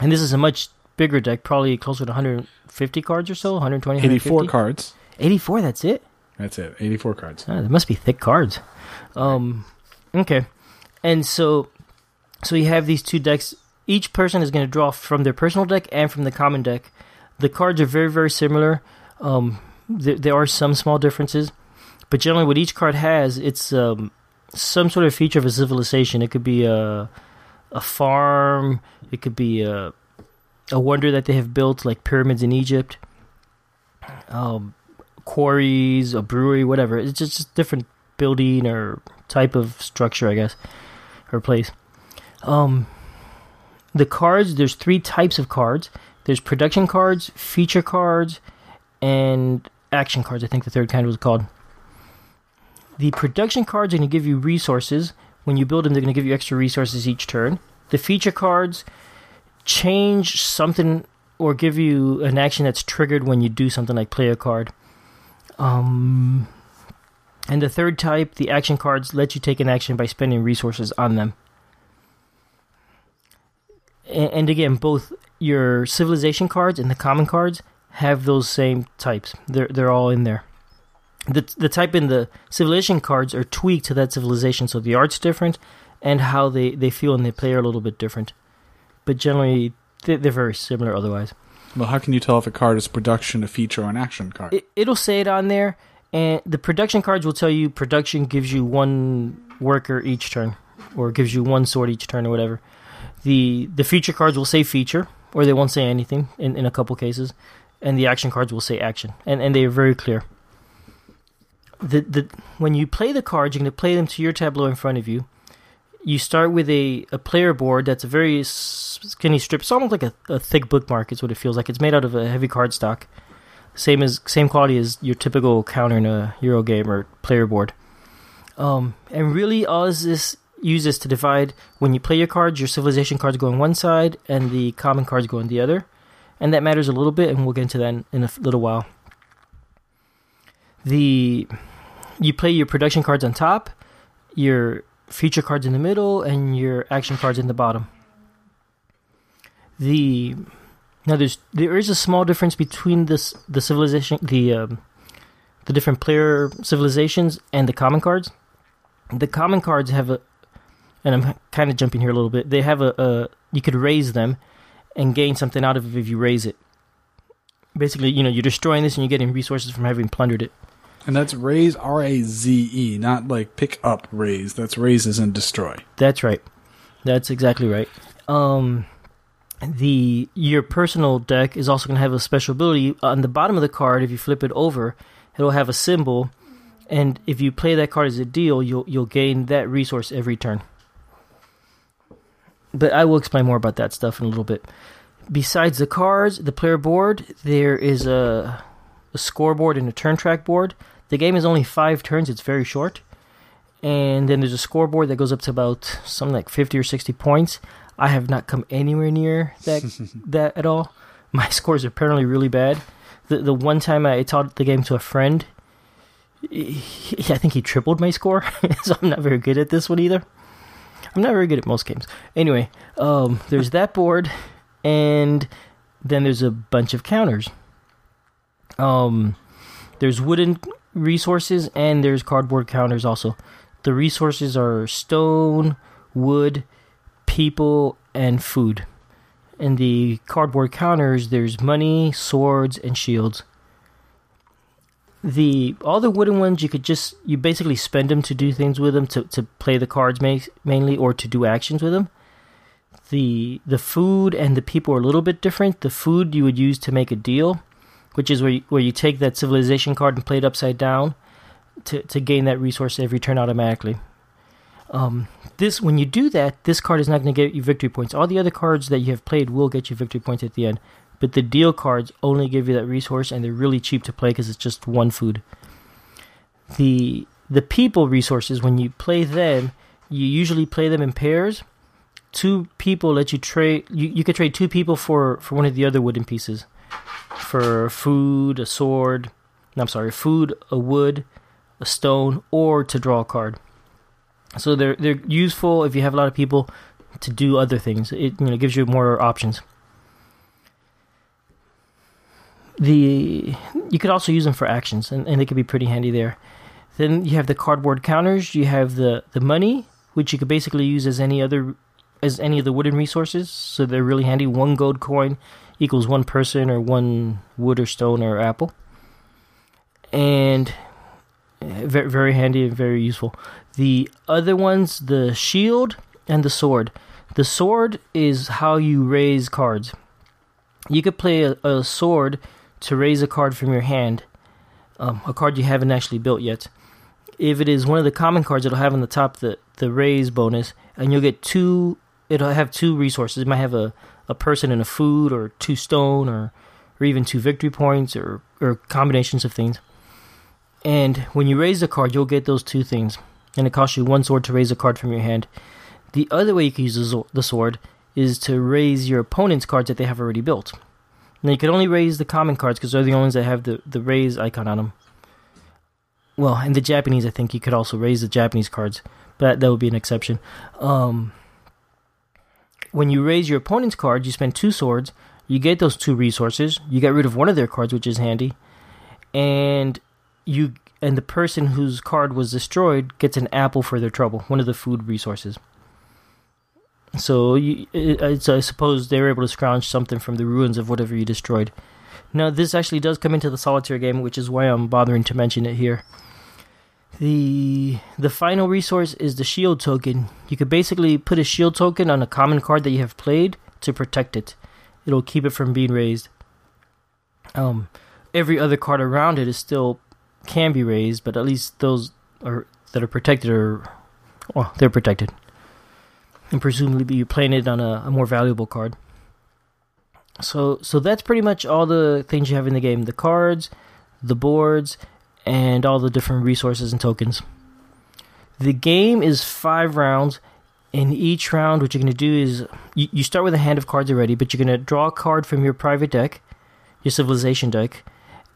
and this is a much bigger deck, probably closer to 150 cards or so, 120, 84 cards. 84, that's it? That's it, 84 cards. Oh, there must be thick cards. Um, okay. And so, so you have these two decks. Each person is going to draw from their personal deck and from the common deck. The cards are very, very similar. Um, there, there are some small differences. But generally, what each card has, it's um, some sort of feature of a civilization. It could be a a farm. It could be a a wonder that they have built, like pyramids in Egypt. Um, quarries, a brewery, whatever. It's just, different building or type of structure, I guess, or place. Um, the cards. There's three types of cards. There's production cards, feature cards, and action cards. I think the third kind was called. The production cards are going to give you resources. When you build them, they're going to give you extra resources each turn. The feature cards change something or give you an action that's triggered when you do something like play a card. Um, and the third type, the action cards, let you take an action by spending resources on them. And, and again, both your civilization cards and the common cards have those same types. They're they're all in there the the type in the civilization cards are tweaked to that civilization, so the art's different, and how they, they feel and they play are a little bit different. But generally, they're, they're very similar. Otherwise, well, how can you tell if a card is production, a feature, or an action card? It, it'll say it on there, and the production cards will tell you production gives you one worker each turn, or gives you one sword each turn, or whatever. The the feature cards will say feature, or they won't say anything in, in a couple cases, and the action cards will say action, and and they are very clear the the when you play the cards, you're going to play them to your tableau in front of you. You start with a, a player board that's a very skinny strip. It's almost like a, a thick bookmark. Is what it feels like. It's made out of a heavy cardstock, same as same quality as your typical counter in a Euro game or player board. Um, and really, all this uses to divide when you play your cards. Your civilization cards go on one side, and the common cards go on the other, and that matters a little bit. And we'll get into that in, in a little while. The you play your production cards on top, your feature cards in the middle, and your action cards in the bottom. The now there's there is a small difference between this the civilization the um, the different player civilizations and the common cards. The common cards have a, and I'm kind of jumping here a little bit. They have a, a you could raze them and gain something out of it if you raze it. Basically, you know, you're destroying this and you're getting resources from having plundered it. And that's raze R A Z E, not like pick up raise. That's razes and destroy. That's right. That's exactly right. Um, the your personal deck is also going to have a special ability on the bottom of the card. If you flip it over, it'll have a symbol, and if you play that card as a deal, you'll you'll gain that resource every turn. But I will explain more about that stuff in a little bit. Besides the cards, the player board, there is a, a scoreboard and a turn track board. The game is only five turns, it's very short. And then there's a scoreboard that goes up to about something like 50 or 60 points. I have not come anywhere near that that at all. My scores are apparently really bad. The the one time I taught the game to a friend, he, I think he tripled my score. so I'm not very good at this one either. I'm not very good at most games. Anyway, um, there's that board, and then there's a bunch of counters. Um, there's wooden resources and there's cardboard counters also. The resources are stone, wood, people, and food. In the cardboard counters, there's money, swords, and shields. The all the wooden ones you could just you basically spend them to do things with them to, to play the cards ma- mainly or to do actions with them. The the food and the people are a little bit different. The food you would use to make a deal, which is where you, where you take that civilization card and play it upside down to to gain that resource every turn automatically. Um, this when you do that, this card is not going to get you victory points. All the other cards that you have played will get you victory points at the end, but the deal cards only give you that resource, and they're really cheap to play because it's just one food. The the people resources when you play them, you usually play them in pairs. Two people let you trade. You you could trade two people for for one of the other wooden pieces, for food, a sword. No, I'm sorry, food, a wood, a stone, or to draw a card. So they're they're useful if you have a lot of people to do other things. It you know gives you more options. The you could also use them for actions, and, and they could be pretty handy there. Then you have the cardboard counters. You have the the money, which you could basically use as any other as any of the wooden resources. So they're really handy. One gold coin equals one person or one wood or stone or apple. And very very handy and very useful. The other ones, the shield and the sword. The sword is how you raze cards. You could play a, a sword to raze a card from your hand, um, a card you haven't actually built yet. If it is one of the common cards, it'll have on the top the the raze bonus, and you'll get two. It'll have two resources. It might have a, a person and a food, or two stone, or or even two victory points, or or combinations of things. And when you raze the card, you'll get those two things, and it costs you one sword to raze a card from your hand. The other way you can use the sword is to raze your opponent's cards that they have already built. Now you can only raze the common cards because they're the only ones that have the, the raze icon on them. Well, in the Japanese, I think you could also raze the Japanese cards, but that would be an exception. Um, when you raze your opponent's cards, you spend two swords. You get those two resources. You get rid of one of their cards, which is handy, and you and the person whose card was destroyed gets an apple for their trouble, one of the food resources. So you, it, I suppose they were able to scrounge something from the ruins of whatever you destroyed. Now, this actually does come into the solitaire game, which is why I'm bothering to mention it here. The the final resource is the shield token. You could basically put a shield token on a common card that you have played to protect it. It'll keep it from being razed. Um, every other card around it is still can be razed, but at least those are that are protected are well, they're protected. And presumably you're playing it on a, a more valuable card. So so that's pretty much all the things you have in the game. The cards, the boards, and all the different resources and tokens. The game is five rounds. In each round, what you're going to do is you, you start with a hand of cards already, but you're going to draw a card from your private deck, your civilization deck,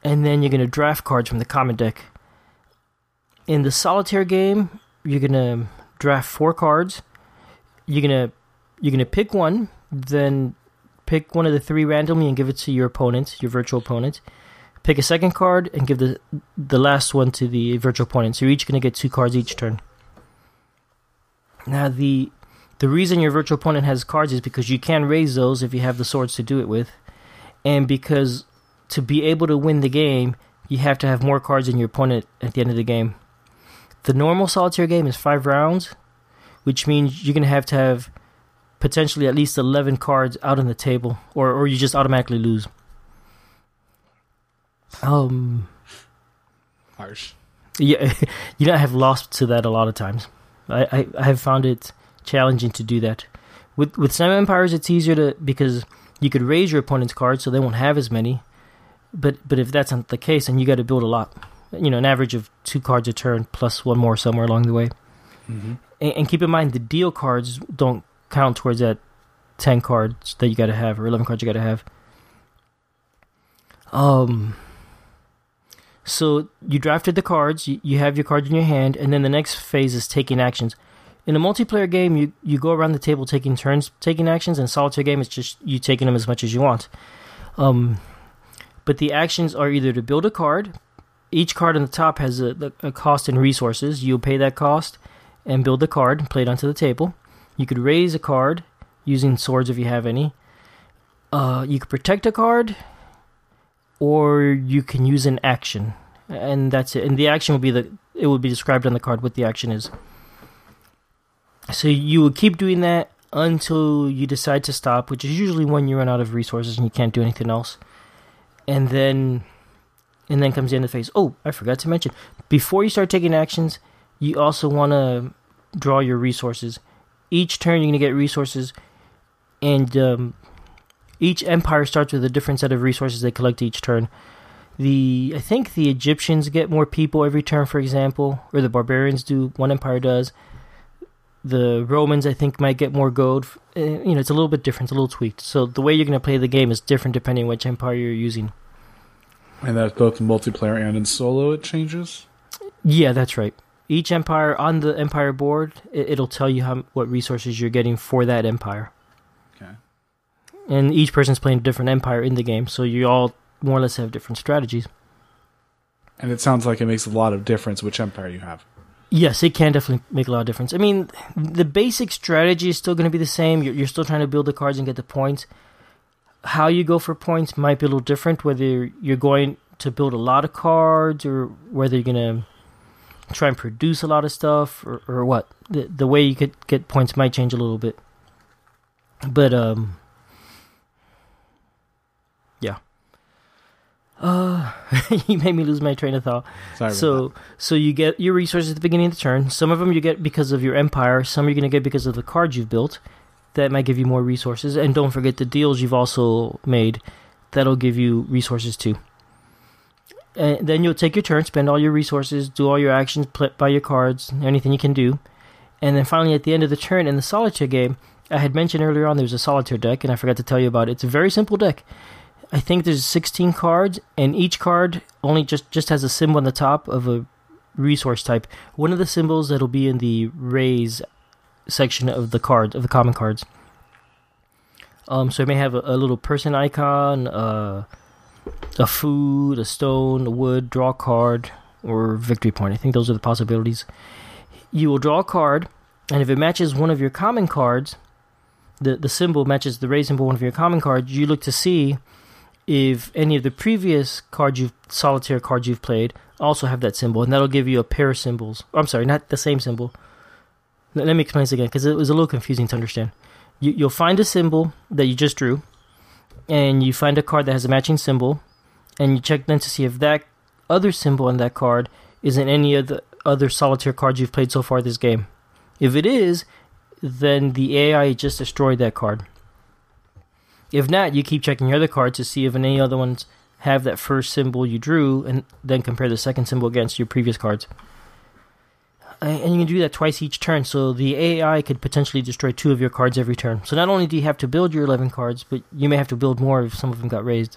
and then you're going to draft cards from the common deck. In the solitaire game, you're going to draft four cards. You're going to you're going to pick one, then pick one of the three randomly and give it to your opponent, your virtual opponent. Pick a second card and give the the last one to the virtual opponent. So you're each going to get two cards each turn. Now the the reason your virtual opponent has cards is because you can raise those if you have the swords to do it with, and because to be able to win the game, you have to have more cards than your opponent at the end of the game. The normal solitaire game is five rounds, which means you're going to have to have potentially at least 11 cards out on the table, or, or you just automatically lose. Um, harsh. Yeah, you know, I have lost to that a lot of times. I, I, I have found it challenging to do that. With with some empires, it's easier to because you could raze your opponent's cards so they won't have as many, but but if that's not the case, then you got to build a lot. You know, an average of two cards a turn plus one more somewhere along the way. Mm-hmm. And, and, keep in mind the deal cards don't count towards that ten cards that you got to have or eleven cards you got to have. Um. So you drafted the cards, you, you have your cards in your hand, and then the next phase is taking actions. In a multiplayer game, you, you go around the table taking turns taking actions. In solitaire game, it's just you taking them as much as you want. Um, but the actions are either to build a card. Each card on the top has a, a cost in resources. You'll pay that cost, and build the card, play it onto the table. You could raze a card using swords if you have any. Uh, you could protect a card, or you can use an action, and that's it. And the action will be the it will be described on the card what the action is. So you would keep doing that until you decide to stop, which is usually when you run out of resources and you can't do anything else. And then and then comes the end of the phase. Oh, I forgot to mention. Before you start taking actions, you also want to draw your resources. Each turn you're going to get resources and um, each empire starts with a different set of resources they collect each turn. The I think the Egyptians get more people every turn, for example, or the barbarians do. One empire does. The Romans, I think, might get more gold. Uh, you know, it's a little bit different, it's a little tweaked. So the way you're going to play the game is different depending on which empire you're using. And that's both in multiplayer and in solo. It changes. Yeah, that's right. Each empire on the empire board, it, will tell you how what resources you're getting for that empire. And each person's playing a different empire in the game, so you all more or less have different strategies. And it sounds like it makes a lot of difference which empire you have. Yes, it can definitely make a lot of difference. I mean, the basic strategy is still going to be the same. You're, you're, still trying to build the cards and get the points. How you go for points might be a little different, whether you're going to build a lot of cards or whether you're going to try and produce a lot of stuff or, or what. The, the way you could get points might change a little bit. But, um, Uh, you made me lose my train of thought. Sorry so, so you get your resources at the beginning of the turn. Some of them you get because of your empire. Some you're going to get because of the cards you've built. That might give you more resources. And don't forget the deals you've also made. That'll give you resources too. And then you'll take your turn, spend all your resources, do all your actions, play, buy your cards, anything you can do. And then finally, at the end of the turn in the solitaire game, I had mentioned earlier on there's a solitaire deck, and I forgot to tell you about it. It's a very simple deck I think there's 16 cards, and each card only just just has a symbol on the top of a resource type. One of the symbols that'll be in the raze section of the card of the common cards. Um, so it may have a, a little person icon, uh, a food, a stone, a wood, draw card, or victory point. I think those are the possibilities. You will draw a card, and if it matches one of your common cards, the the symbol matches the raze symbol one of your common cards. You look to see if any of the previous cards you've solitaire cards you've played also have that symbol, and that'll give you a pair of symbols. I'm sorry, not the same symbol. Let me explain this again because it was a little confusing to understand. You, you'll find a symbol that you just drew, and you find a card that has a matching symbol, and you check then to see if that other symbol on that card is in any of the other solitaire cards you've played so far this game. If it is, then the AI just destroyed that card. If not, you keep checking your other cards to see if any other ones have that first symbol you drew, and then compare the second symbol against your previous cards. And you can do that twice each turn, so the AI could potentially destroy two of your cards every turn. So not only do you have to build your 11 cards, but you may have to build more if some of them got razed.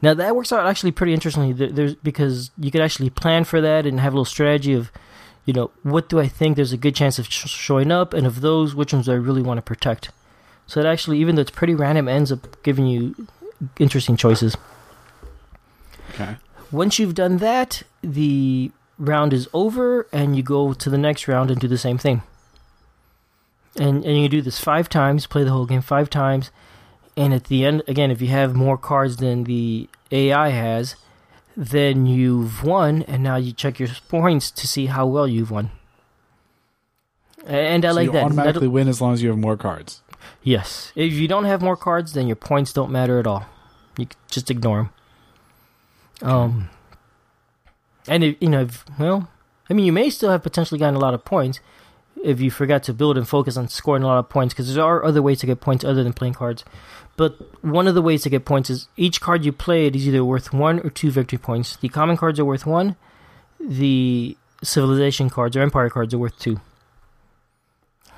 Now that works out actually pretty interestingly. There's because you could actually plan for that and have a little strategy of, you know, what do I think there's a good chance of sh- showing up, and of those, which ones do I really want to protect. So it actually, even though it's pretty random, ends up giving you interesting choices. Okay. Once you've done that, the round is over, and you go to the next round and do the same thing. And and you do this five times, play the whole game five times, and at the end, again, if you have more cards than the AI has, then you've won, and now you check your points to see how well you've won. And I so like you that. automatically That'll, win as long as you have more cards. Yes. If you don't have more cards, then your points don't matter at all. You just ignore them. Um, and if, you know, if, well, I mean, you may still have potentially gotten a lot of points if you forgot to build and focus on scoring a lot of points, because there are other ways to get points other than playing cards. But one of the ways to get points is each card you played is either worth one or two victory points. The common cards are worth one. The civilization cards or empire cards are worth two.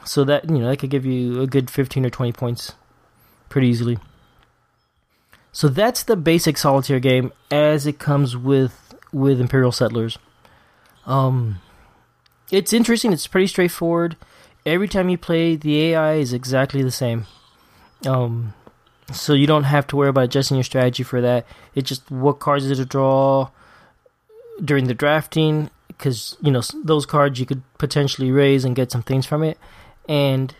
So that you know that could give you a good 15 or 20 points pretty easily. So that's the basic solitaire game as it comes with with Imperial Settlers. Um it's interesting, it's pretty straightforward. Every time you play, the AI is exactly the same. Um so you don't have to worry about adjusting your strategy for that. It's just what cards is to draw during the drafting because you know those cards you could potentially raze and get some things from it, and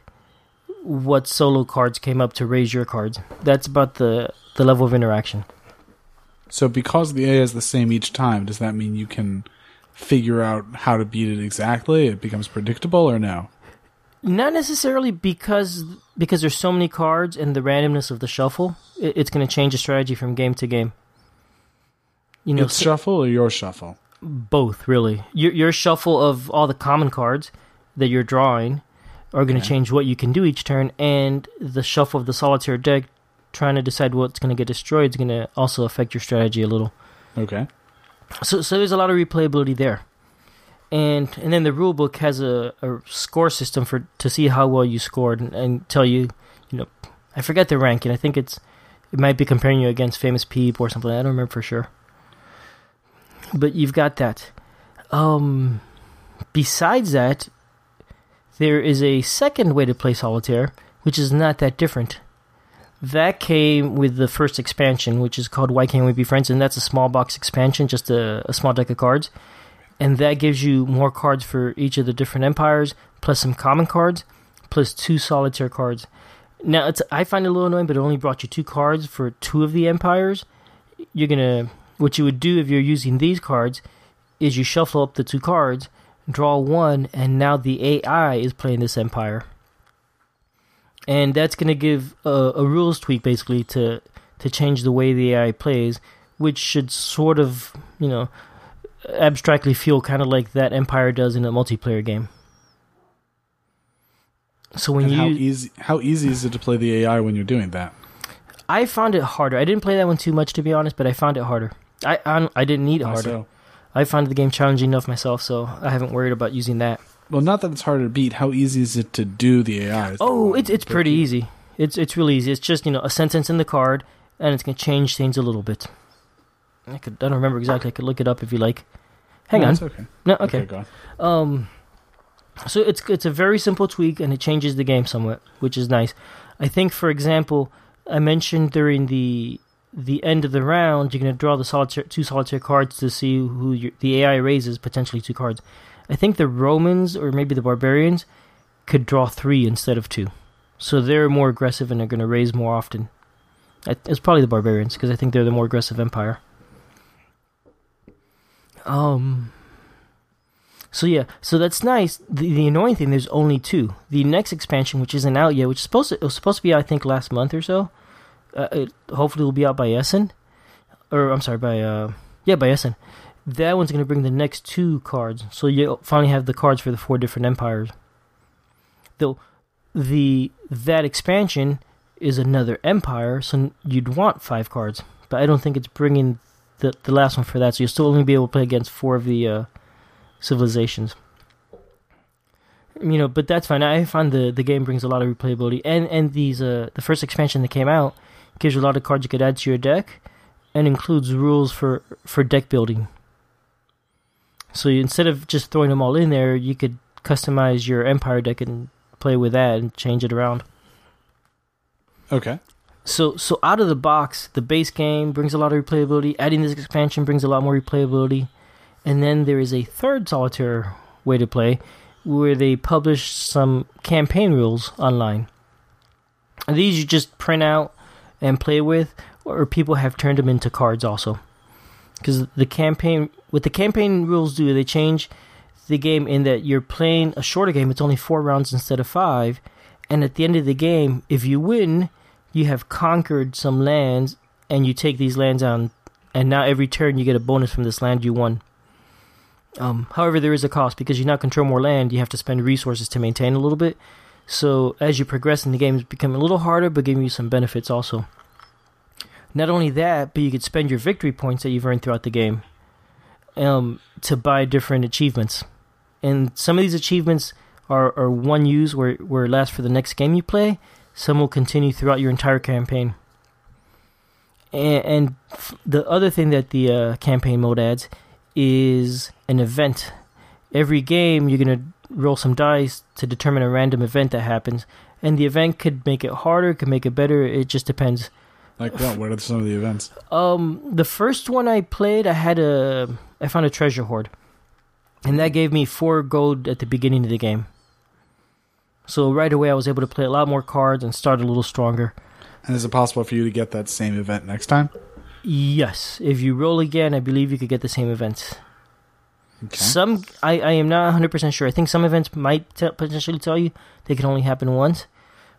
what solo cards came up to raze your cards. That's about the the level of interaction. So because the A is the same each time, does that mean you can figure out how to beat it exactly? It becomes predictable or no? Not necessarily because because there's so many cards and the randomness of the shuffle. It, it's going to change the strategy from game to game. You know, it's shuffle or your shuffle. Both, really. Your your shuffle of all the common cards that you're drawing are going to okay. change what you can do each turn, and the shuffle of the solitaire deck, trying to decide what's going to get destroyed, is going to also affect your strategy a little. Okay. So so there's a lot of replayability there and and then the rule book has a, a score system for to see how well you scored and, and, tell you you know I forget the ranking I think it's it might be comparing you against famous peep or something I don't remember for sure but you've got that um besides that there is a second way to play solitaire which is not that different that came with the first expansion which is called why can't we be friends and that's a small box expansion just a, a small deck of cards and that gives you more cards for each of the different empires, plus some common cards, plus two solitaire cards. Now, it's I find it a little annoying, but it only brought you two cards for two of the empires. You're gonna what you would do if you're using these cards is you shuffle up the two cards, draw one, and now the AI is playing this empire, and that's gonna give a, a rules tweak basically to to change the way the AI plays, which should sort of you know abstractly feel kind of like that Empire does in a multiplayer game. So when and you how easy how easy is it to play the AI when you're doing that? I found it harder. I didn't play that one too much to be honest, but I found it harder. I I, I didn't need it harder. So? I find the game challenging enough myself, so I haven't worried about using that. Well, not that it's harder to beat. How easy is it to do the AI? Oh, it's it's pretty easy. It's it's really easy. It's just you know a sentence in the card, and it's gonna change things a little bit. I could I don't remember exactly. I could look it up if you like. Hang no, on. okay. No, okay. okay um, so it's it's a very simple tweak and it changes the game somewhat, which is nice. I think, for example, I mentioned during the the end of the round, you're going to draw the solitaire, two solitaire cards to see who the AI razes potentially two cards. I think the Romans or maybe the barbarians could draw three instead of two, so they're more aggressive and they're going to raze more often. It's probably the barbarians because I think they're the more aggressive empire. Um. So yeah, so that's nice. The, the annoying thing, there's only two. The next expansion, which isn't out yet, which is supposed to, it was supposed to be, I think, last month or so. Uh, it hopefully will be out by Essen, or I'm sorry, by uh, yeah, by Essen. That one's gonna bring the next two cards, so you finally have the cards for the four different empires. Though the that expansion is another empire, so you'd want five cards, but I don't think it's bringing the the last one for that. So you'll still only be able to play against four of the uh, civilizations. You know, but that's fine. I find the the game brings a lot of replayability, and and these uh the first expansion that came out gives you a lot of cards you could add to your deck, and includes rules for for deck building. So you, instead of just throwing them all in there, you could customize your empire deck and play with that and change it around. Okay. So so out of the box, the base game brings a lot of replayability. Adding this expansion brings a lot more replayability. And then there is a third solitaire way to play where they publish some campaign rules online. And these you just print out and play with, or people have turned them into cards also. Because the campaign, what the campaign rules do, they change the game in that you're playing a shorter game. It's only four rounds instead of five, and at the end of the game, if you win, you have conquered some lands and you take these lands on and now every turn you get a bonus from this land you won. Um, however, there is a cost because you now control more land. You have to spend resources to maintain a little bit. So as you progress in the game, it's becoming a little harder, but giving you some benefits also. Not only that, but you could spend your victory points that you've earned throughout the game um, to buy different achievements. And some of these achievements are, are one use where where it lasts for the next game you play, some will continue throughout your entire campaign. And, and the other thing that the uh, campaign mode adds is an event. Every game, you're going to roll some dice to determine a random event that happens. And the event could make it harder, could make it better. It just depends. Like what? What are some of the events? Um, the first one I played, I had a, I found a treasure hoard, and that gave me four gold at the beginning of the game. So right away, I was able to play a lot more cards and start a little stronger. And is it possible for you to get that same event next time? Yes, if you roll again, I believe you could get the same event. Okay. Some I, I am not 100% sure. I think some events might t- potentially tell you they can only happen once.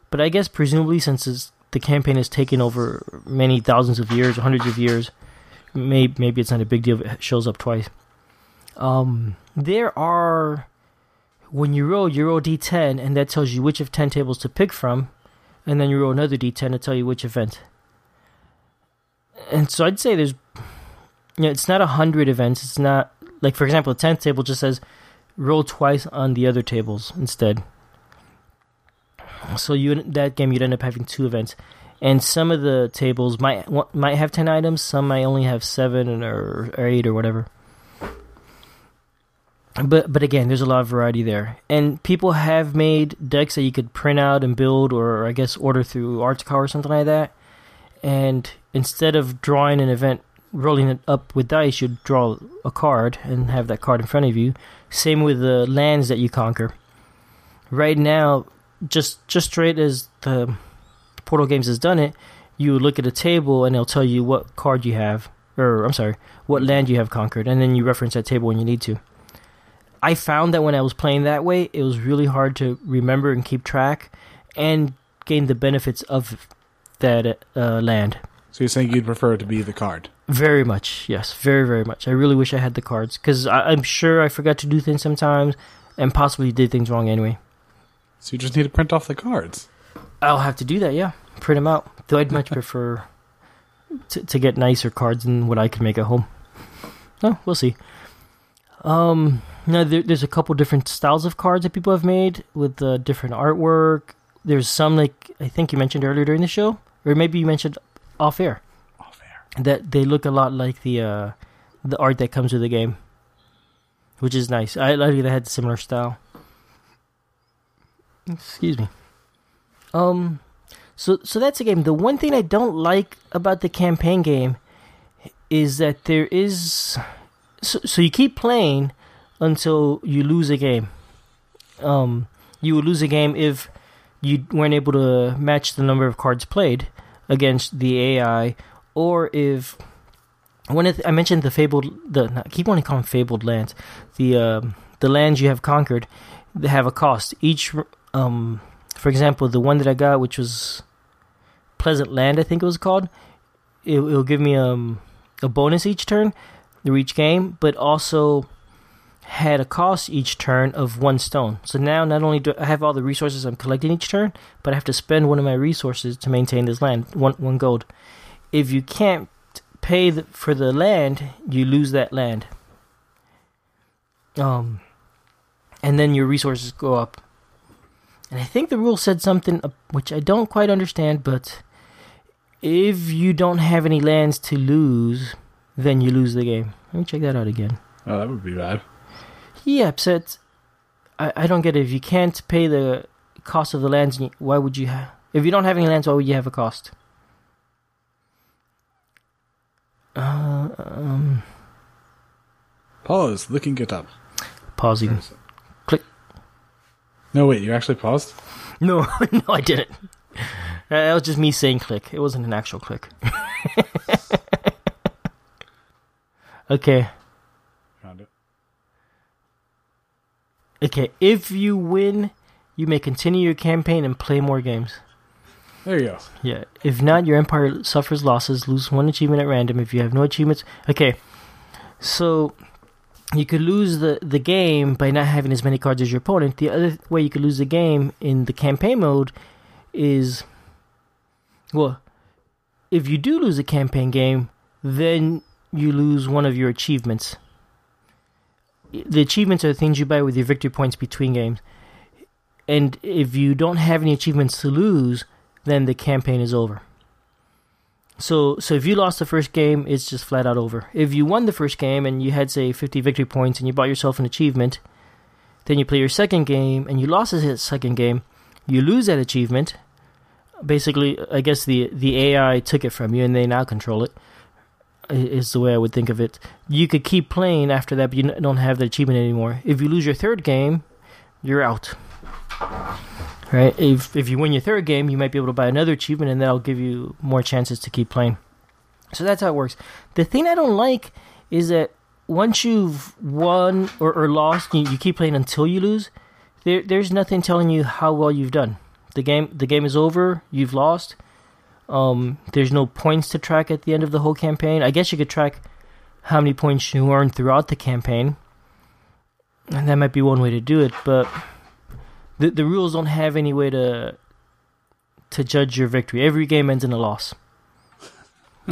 But I guess presumably since the campaign has taken over many thousands of years, hundreds of years, maybe maybe it's not a big deal if it shows up twice. Um, there are when you roll, you roll d10, and that tells you which of 10 tables to pick from, and then you roll another d10 to tell you which event. And so I'd say there's, you know, it's not a hundred events. It's not like, for example, the 10th table just says roll twice on the other tables instead. So you that game you'd end up having two events, and some of the tables might might have ten items. Some might only have seven or, or eight or whatever but but again, there's a lot of variety there, and people have made decks that you could print out and build, or I guess order through Artscow or something like that. And instead of drawing an event, rolling it up with dice, you draw a card and have that card in front of you. Same with the lands that you conquer. Right now, just just straight as the Portal Games has done it, you look at a table and it'll tell you what card you have, or I'm sorry, what land you have conquered, and then you reference that table when you need to. I found that when I was playing that way, it was really hard to remember and keep track and gain the benefits of that uh, land. So you're saying you'd prefer it to be the card? Very much, yes, very very much. I really wish I had the cards because I'm sure I forgot to do things sometimes and possibly did things wrong anyway. So you just need to print off the cards. I'll have to do that. Yeah, print them out. Though I'd much prefer to, to get nicer cards than what I can make at home. No, we'll see. Um, now there, there's a couple different styles of cards that people have made with uh, different artwork. There's some like I think you mentioned earlier during the show, or maybe you mentioned off air. Off air. That they look a lot like the uh, the art that comes with the game, which is nice. I like that they had similar style. Excuse me. Um, so so that's a game. The one thing I don't like about the campaign game is that there is so, so you keep playing until you lose a game. Um, you would lose a game if you weren't able to match the number of cards played against the AI, or if when I mentioned the fabled, the I keep wanting to call them fabled lands, the uh, the lands you have conquered, they have a cost. Each, um, for example, the one that I got, which was Pleasant Land, I think it was called, it, will give me um, a bonus each turn through each game, but also had a cost each turn of one stone. So now not only do I have all the resources I'm collecting each turn, but I have to spend one of my resources to maintain this land, one one gold. If you can't pay the, for the land, you lose that land. Um, and then your resources go up. And I think the rule said something uh, which I don't quite understand, but if you don't have any lands to lose, then you lose the game. Let me check that out again. Oh, that would be bad. Yeah, it's, I, I don't get it. If you can't pay the cost of the lands, why would you have? If you don't have any lands, why would you have a cost? Uh, um, Pause. Looking it up. Pausing. Click. No, wait. You actually paused? No, no, I didn't. That was just me saying click. It wasn't an actual click. okay. Found it. Okay, if you win, you may continue your campaign and play more games. There you go. Yeah. If not, your empire suffers losses. Lose one achievement at random. If you have no achievements, okay. So you could lose the the game by not having as many cards as your opponent. The other way you could lose the game in the campaign mode is, well, if you do lose a campaign game, then you lose one of your achievements the achievements are the things you buy with your victory points between games. And if you don't have any achievements to lose, then the campaign is over. So so if you lost the first game, it's just flat out over. If you won the first game and you had say 50 victory points and you bought yourself an achievement, then you play your second game and you lost the second game, you lose that achievement. Basically, I guess the the AI took it from you and they now control it. Is the way I would think of it. You could keep playing after that, but you don't have the achievement anymore. If you lose your third game, you're out. Right? If if you win your third game, you might be able to buy another achievement, and that'll give you more chances to keep playing. So that's how it works. The thing I don't like is that once you've won or, or lost, you, you keep playing until you lose. There, there's nothing telling you how well you've done. The game, the game is over. You've lost. Um, there's no points to track at the end of the whole campaign. I guess you could track how many points you earned throughout the campaign, and that might be one way to do it. But the the rules don't have any way to to judge your victory. Every game ends in a loss.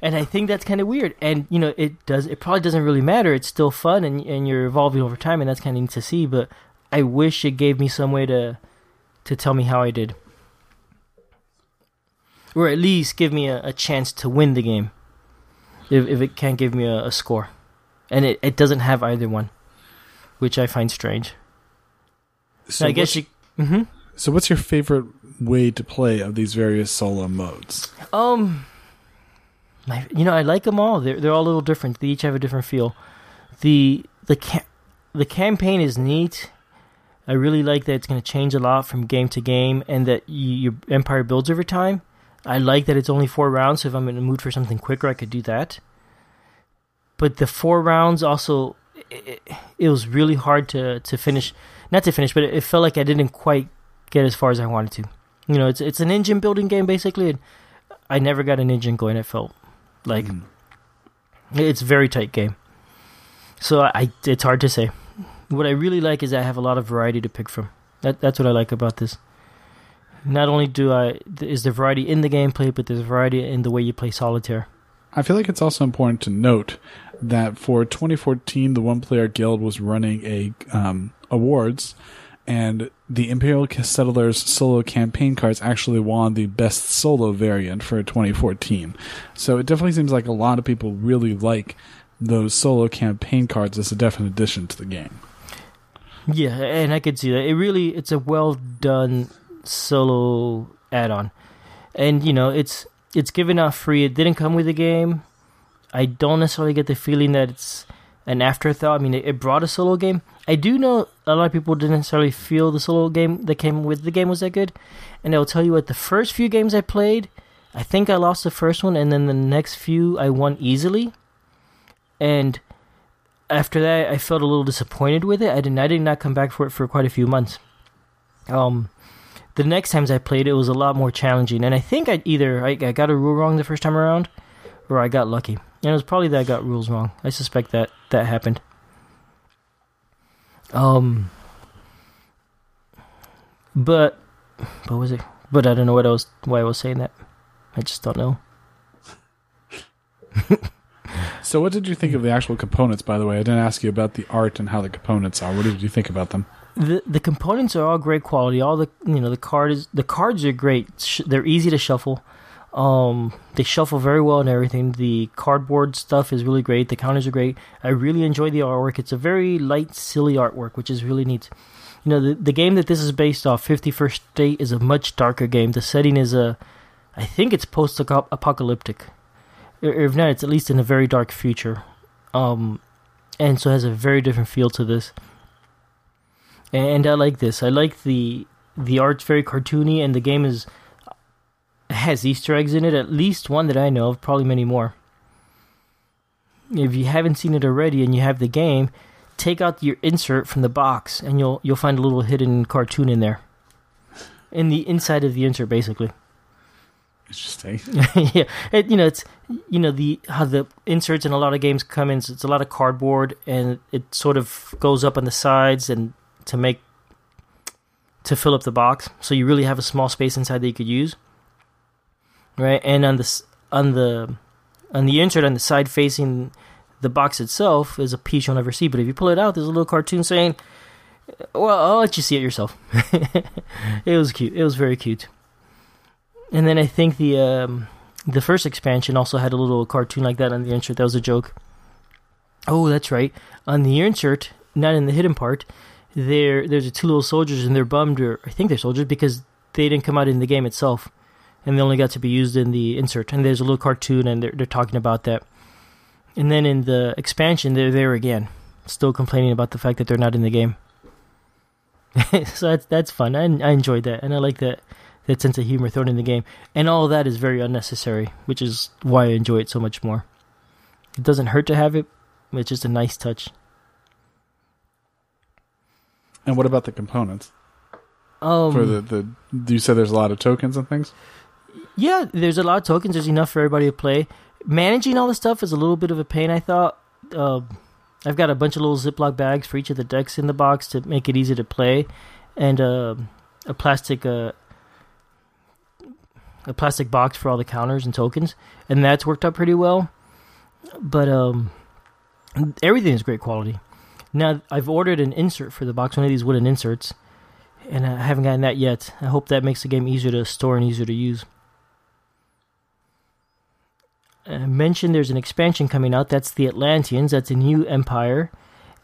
and I think that's kind of weird. And you know, it does. It probably doesn't really matter. It's still fun, and and you're evolving over time, and that's kind of neat to see. But I wish it gave me some way to to tell me how I did, or at least give me a, a chance to win the game. If if it can't give me a, a score, and it, it doesn't have either one, which I find strange. So I guess you. Mm-hmm. So, what's your favorite way to play of these various solo modes? Um, my, you know, I like them all. They're they're all a little different. They each have a different feel. The the ca- the campaign is neat. I really like that it's going to change a lot from game to game, and that you, your empire builds over time. I like that it's only four rounds, so if I'm in the mood for something quicker, I could do that. But the four rounds also, it, it was really hard to to finish. Not to finish, but it, it felt like I didn't quite get as far as I wanted to. You know, it's it's an engine building game basically. And I never got an engine going. It felt like mm. it's a very tight game. So I, it's hard to say. What I really like is I have a lot of variety to pick from. That that's what I like about this. Not only do I is there variety in the gameplay, but there's variety in the way you play solitaire. I feel like it's also important to note that for 2014, the One Player Guild was running a um, awards, and the Imperial Settlers solo campaign cards actually won the best solo variant for 2014. So it definitely seems like a lot of people really like those solo campaign cards as a definite addition to the game. Yeah, and I could see that. It really it's a well done solo add-on. And you know, it's it's given out free. It didn't come with the game. I don't necessarily get the feeling that it's an afterthought. I mean, it, it brought a solo game. I do know a lot of people didn't necessarily feel the solo game that came with the game was that good. And I'll tell you what, the first few games I played, I think I lost the first one, and then the next few I won easily. And after that, I felt a little disappointed with it. I did I did not come back for it for quite a few months. Um, the next times I played it was a lot more challenging, and I think I either I, I got a rule wrong the first time around, or I got lucky. And it was probably that I got rules wrong. I suspect that that happened. Um, but what was it? But I don't know what I was why I was saying that. I just don't know. so, what did you think of the actual components? By the way, I didn't ask you about the art and how the components are. What did you think about them? The the components are all great quality. All the you know the cards the cards are great. They're easy to shuffle. Um, they shuffle very well and everything. The cardboard stuff is really great. The counters are great. I really enjoy the artwork. It's a very light, silly artwork, which is really neat. You know, the, the game that this is based off, 51st State, is a much darker game. The setting is a, I think it's post-apocalyptic. If not, it's at least in a very dark future. Um, and so it has a very different feel to this. And I like this. I like the the art's very cartoony, and the game is has Easter eggs in it, at least one that I know of, probably many more. If you haven't seen it already and you have the game, take out your insert from the box and you'll you'll find a little hidden cartoon in there. In the inside of the insert basically. Interesting. yeah, it, you know it's you know the how the inserts in a lot of games come in. It's a lot of cardboard, and it sort of goes up on the sides and to make to fill up the box. So you really have a small space inside that you could use right? And on the on the on the insert on the side facing the box itself is a piece you'll never see. But if you pull it out, there's a little cartoon saying, "Well, I'll let you see it yourself." it was cute. It was very cute. And then I think the um, the first expansion also had a little cartoon like that on the insert. That was a joke. Oh, that's right. On the insert, not in the hidden part, there there's two little soldiers and they're bummed, or I think they're soldiers because they didn't come out in the game itself and they only got to be used in the insert. And there's a little cartoon, and they're they're talking about that. And then in the expansion, they're there again, still complaining about the fact that they're not in the game. so that's that's fun. I I enjoyed that, and I like that that sense of humor thrown in the game. And all that is very unnecessary, which is why I enjoy it so much more. It doesn't hurt to have it. It's just a nice touch. And what about the components? Um, For the, the you said there's a lot of tokens and things. Yeah, there's a lot of tokens. There's enough for everybody to play. Managing all the stuff is a little bit of a pain. I thought. Uh, I've got a bunch of little Ziploc bags for each of the decks in the box to make it easy to play, and uh, a plastic uh, a plastic box for all the counters and tokens, and that's worked out pretty well. But um, everything is great quality. Now I've ordered an insert for the box, one of these wooden inserts, and I haven't gotten that yet. I hope that makes the game easier to store and easier to use. I mentioned there's an expansion coming out. That's the Atlanteans. That's a new empire,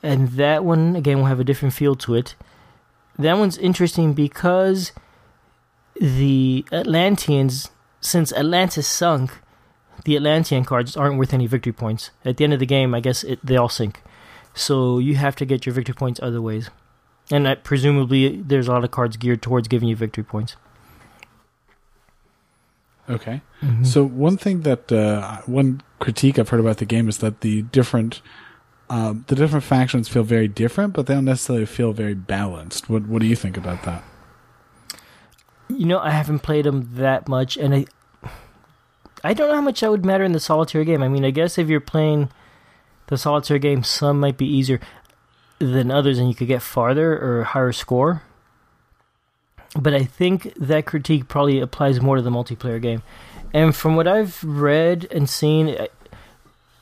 and that one again will have a different feel to it. That one's interesting because the Atlanteans, since Atlantis sunk, the Atlantean cards aren't worth any victory points. At the end of the game, I guess it, they all sink. So you have to get your victory points other ways. And uh, presumably, there's a lot of cards geared towards giving you victory points. Okay. Mm-hmm. So one thing that uh, one critique I've heard about the game is that the different um, the different factions feel very different, but they don't necessarily feel very balanced. What What do you think about that? You know, I haven't played them that much, and I I don't know how much that would matter in the solitaire game. I mean, I guess if you're playing the solitaire game, some might be easier than others, and you could get farther or higher score but I think that critique probably applies more to the multiplayer game. And from what I've read and seen,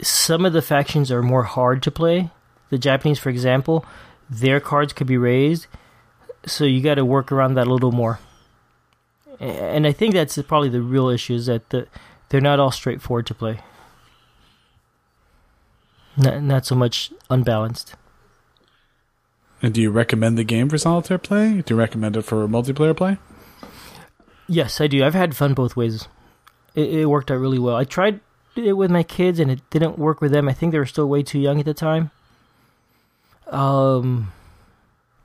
some of the factions are more hard to play. The Japanese, for example, their cards could be razed, so you got to work around that a little more. And I think that's probably the real issue is that the, they're not all straightforward to play. Not, not so much unbalanced. And do you recommend the game for solitaire play? Do you recommend it for multiplayer play? Yes, I do. I've had fun both ways. It, it, worked out really well. I tried it with my kids, and it didn't work with them. I think they were still way too young at the time. Um,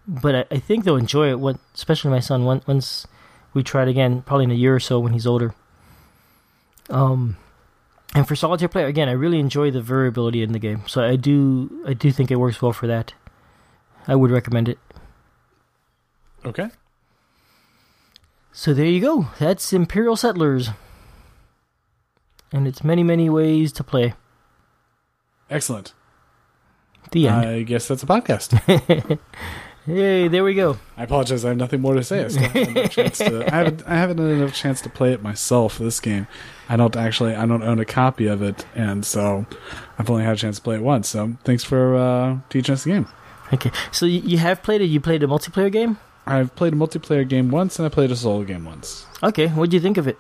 but I, I think they'll enjoy it. When, especially my son. Once we try it again, probably in a year or so when he's older. Um, and for solitaire player, again, I really enjoy the variability in the game. So I do, I do think it works well for that. I would recommend it. Okay. So there you go. That's Imperial Settlers. And it's many, many ways to play. Excellent. The end. I guess that's a podcast. hey, there we go. I apologize. I have nothing more to say. I, still haven't, chance to, I haven't, I haven't had enough chance to play it myself. This game, I don't actually, I don't own a copy of it, and so I've only had a chance to play it once. So thanks for uh, teaching us the game. Okay, so you have played it. You played a multiplayer game. I've played a multiplayer game once, and I played a solo game once. Okay, what do you think of it?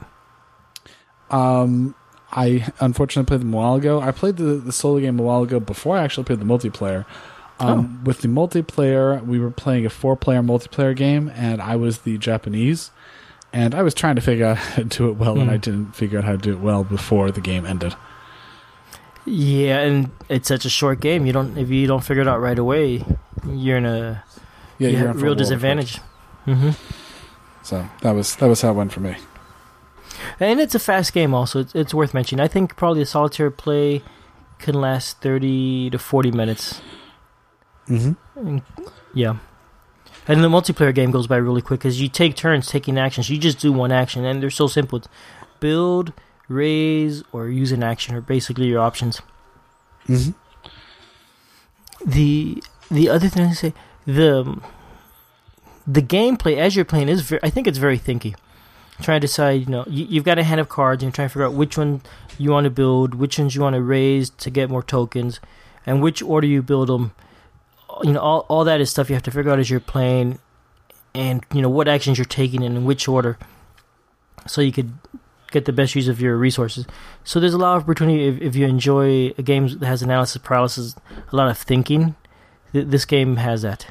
Um, I unfortunately played them a while ago. I played the, the solo game a while ago before I actually played the multiplayer. Um, oh. With the multiplayer, we were playing a four-player multiplayer game, and I was the Japanese, and I was trying to figure out how to do it well, mm. and I hmm. didn't figure out how to do it well before the game ended. Yeah, and it's such a short game. You don't if you don't figure it out right away, you're in a yeah, you are real disadvantage. Mm-hmm. So that was that was how it went for me. And it's a fast game. Also, it's, it's worth mentioning. I think probably a solitaire play can last thirty to forty minutes. Mm-hmm. yeah. And the multiplayer game goes by really quick because you take turns taking actions. You just do one action, and they're so simple. build, raze, or use an action are basically your options. Mm-hmm. The the other thing I say the the gameplay as you're playing is very, I think it's very thinky. Trying to decide, you know, you, have got a hand of cards and you're trying to figure out which one you want to build, which ones you want to raze to get more tokens, and which order you build them. You know, all all that is stuff you have to figure out as you're playing, and you know what actions you're taking and in which order, so you could get the best use of your resources. So there's a lot of opportunity if, if you enjoy a game that has analysis paralysis, a lot of thinking. Th- this game has that.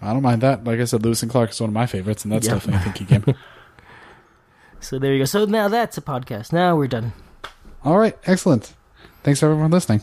I don't mind that. Like I said, Lewis and Clark is one of my favorites, and that's yep. definitely a thinking game. So there you go. So now that's a podcast. Now we're done. All right, excellent. Thanks for everyone for listening.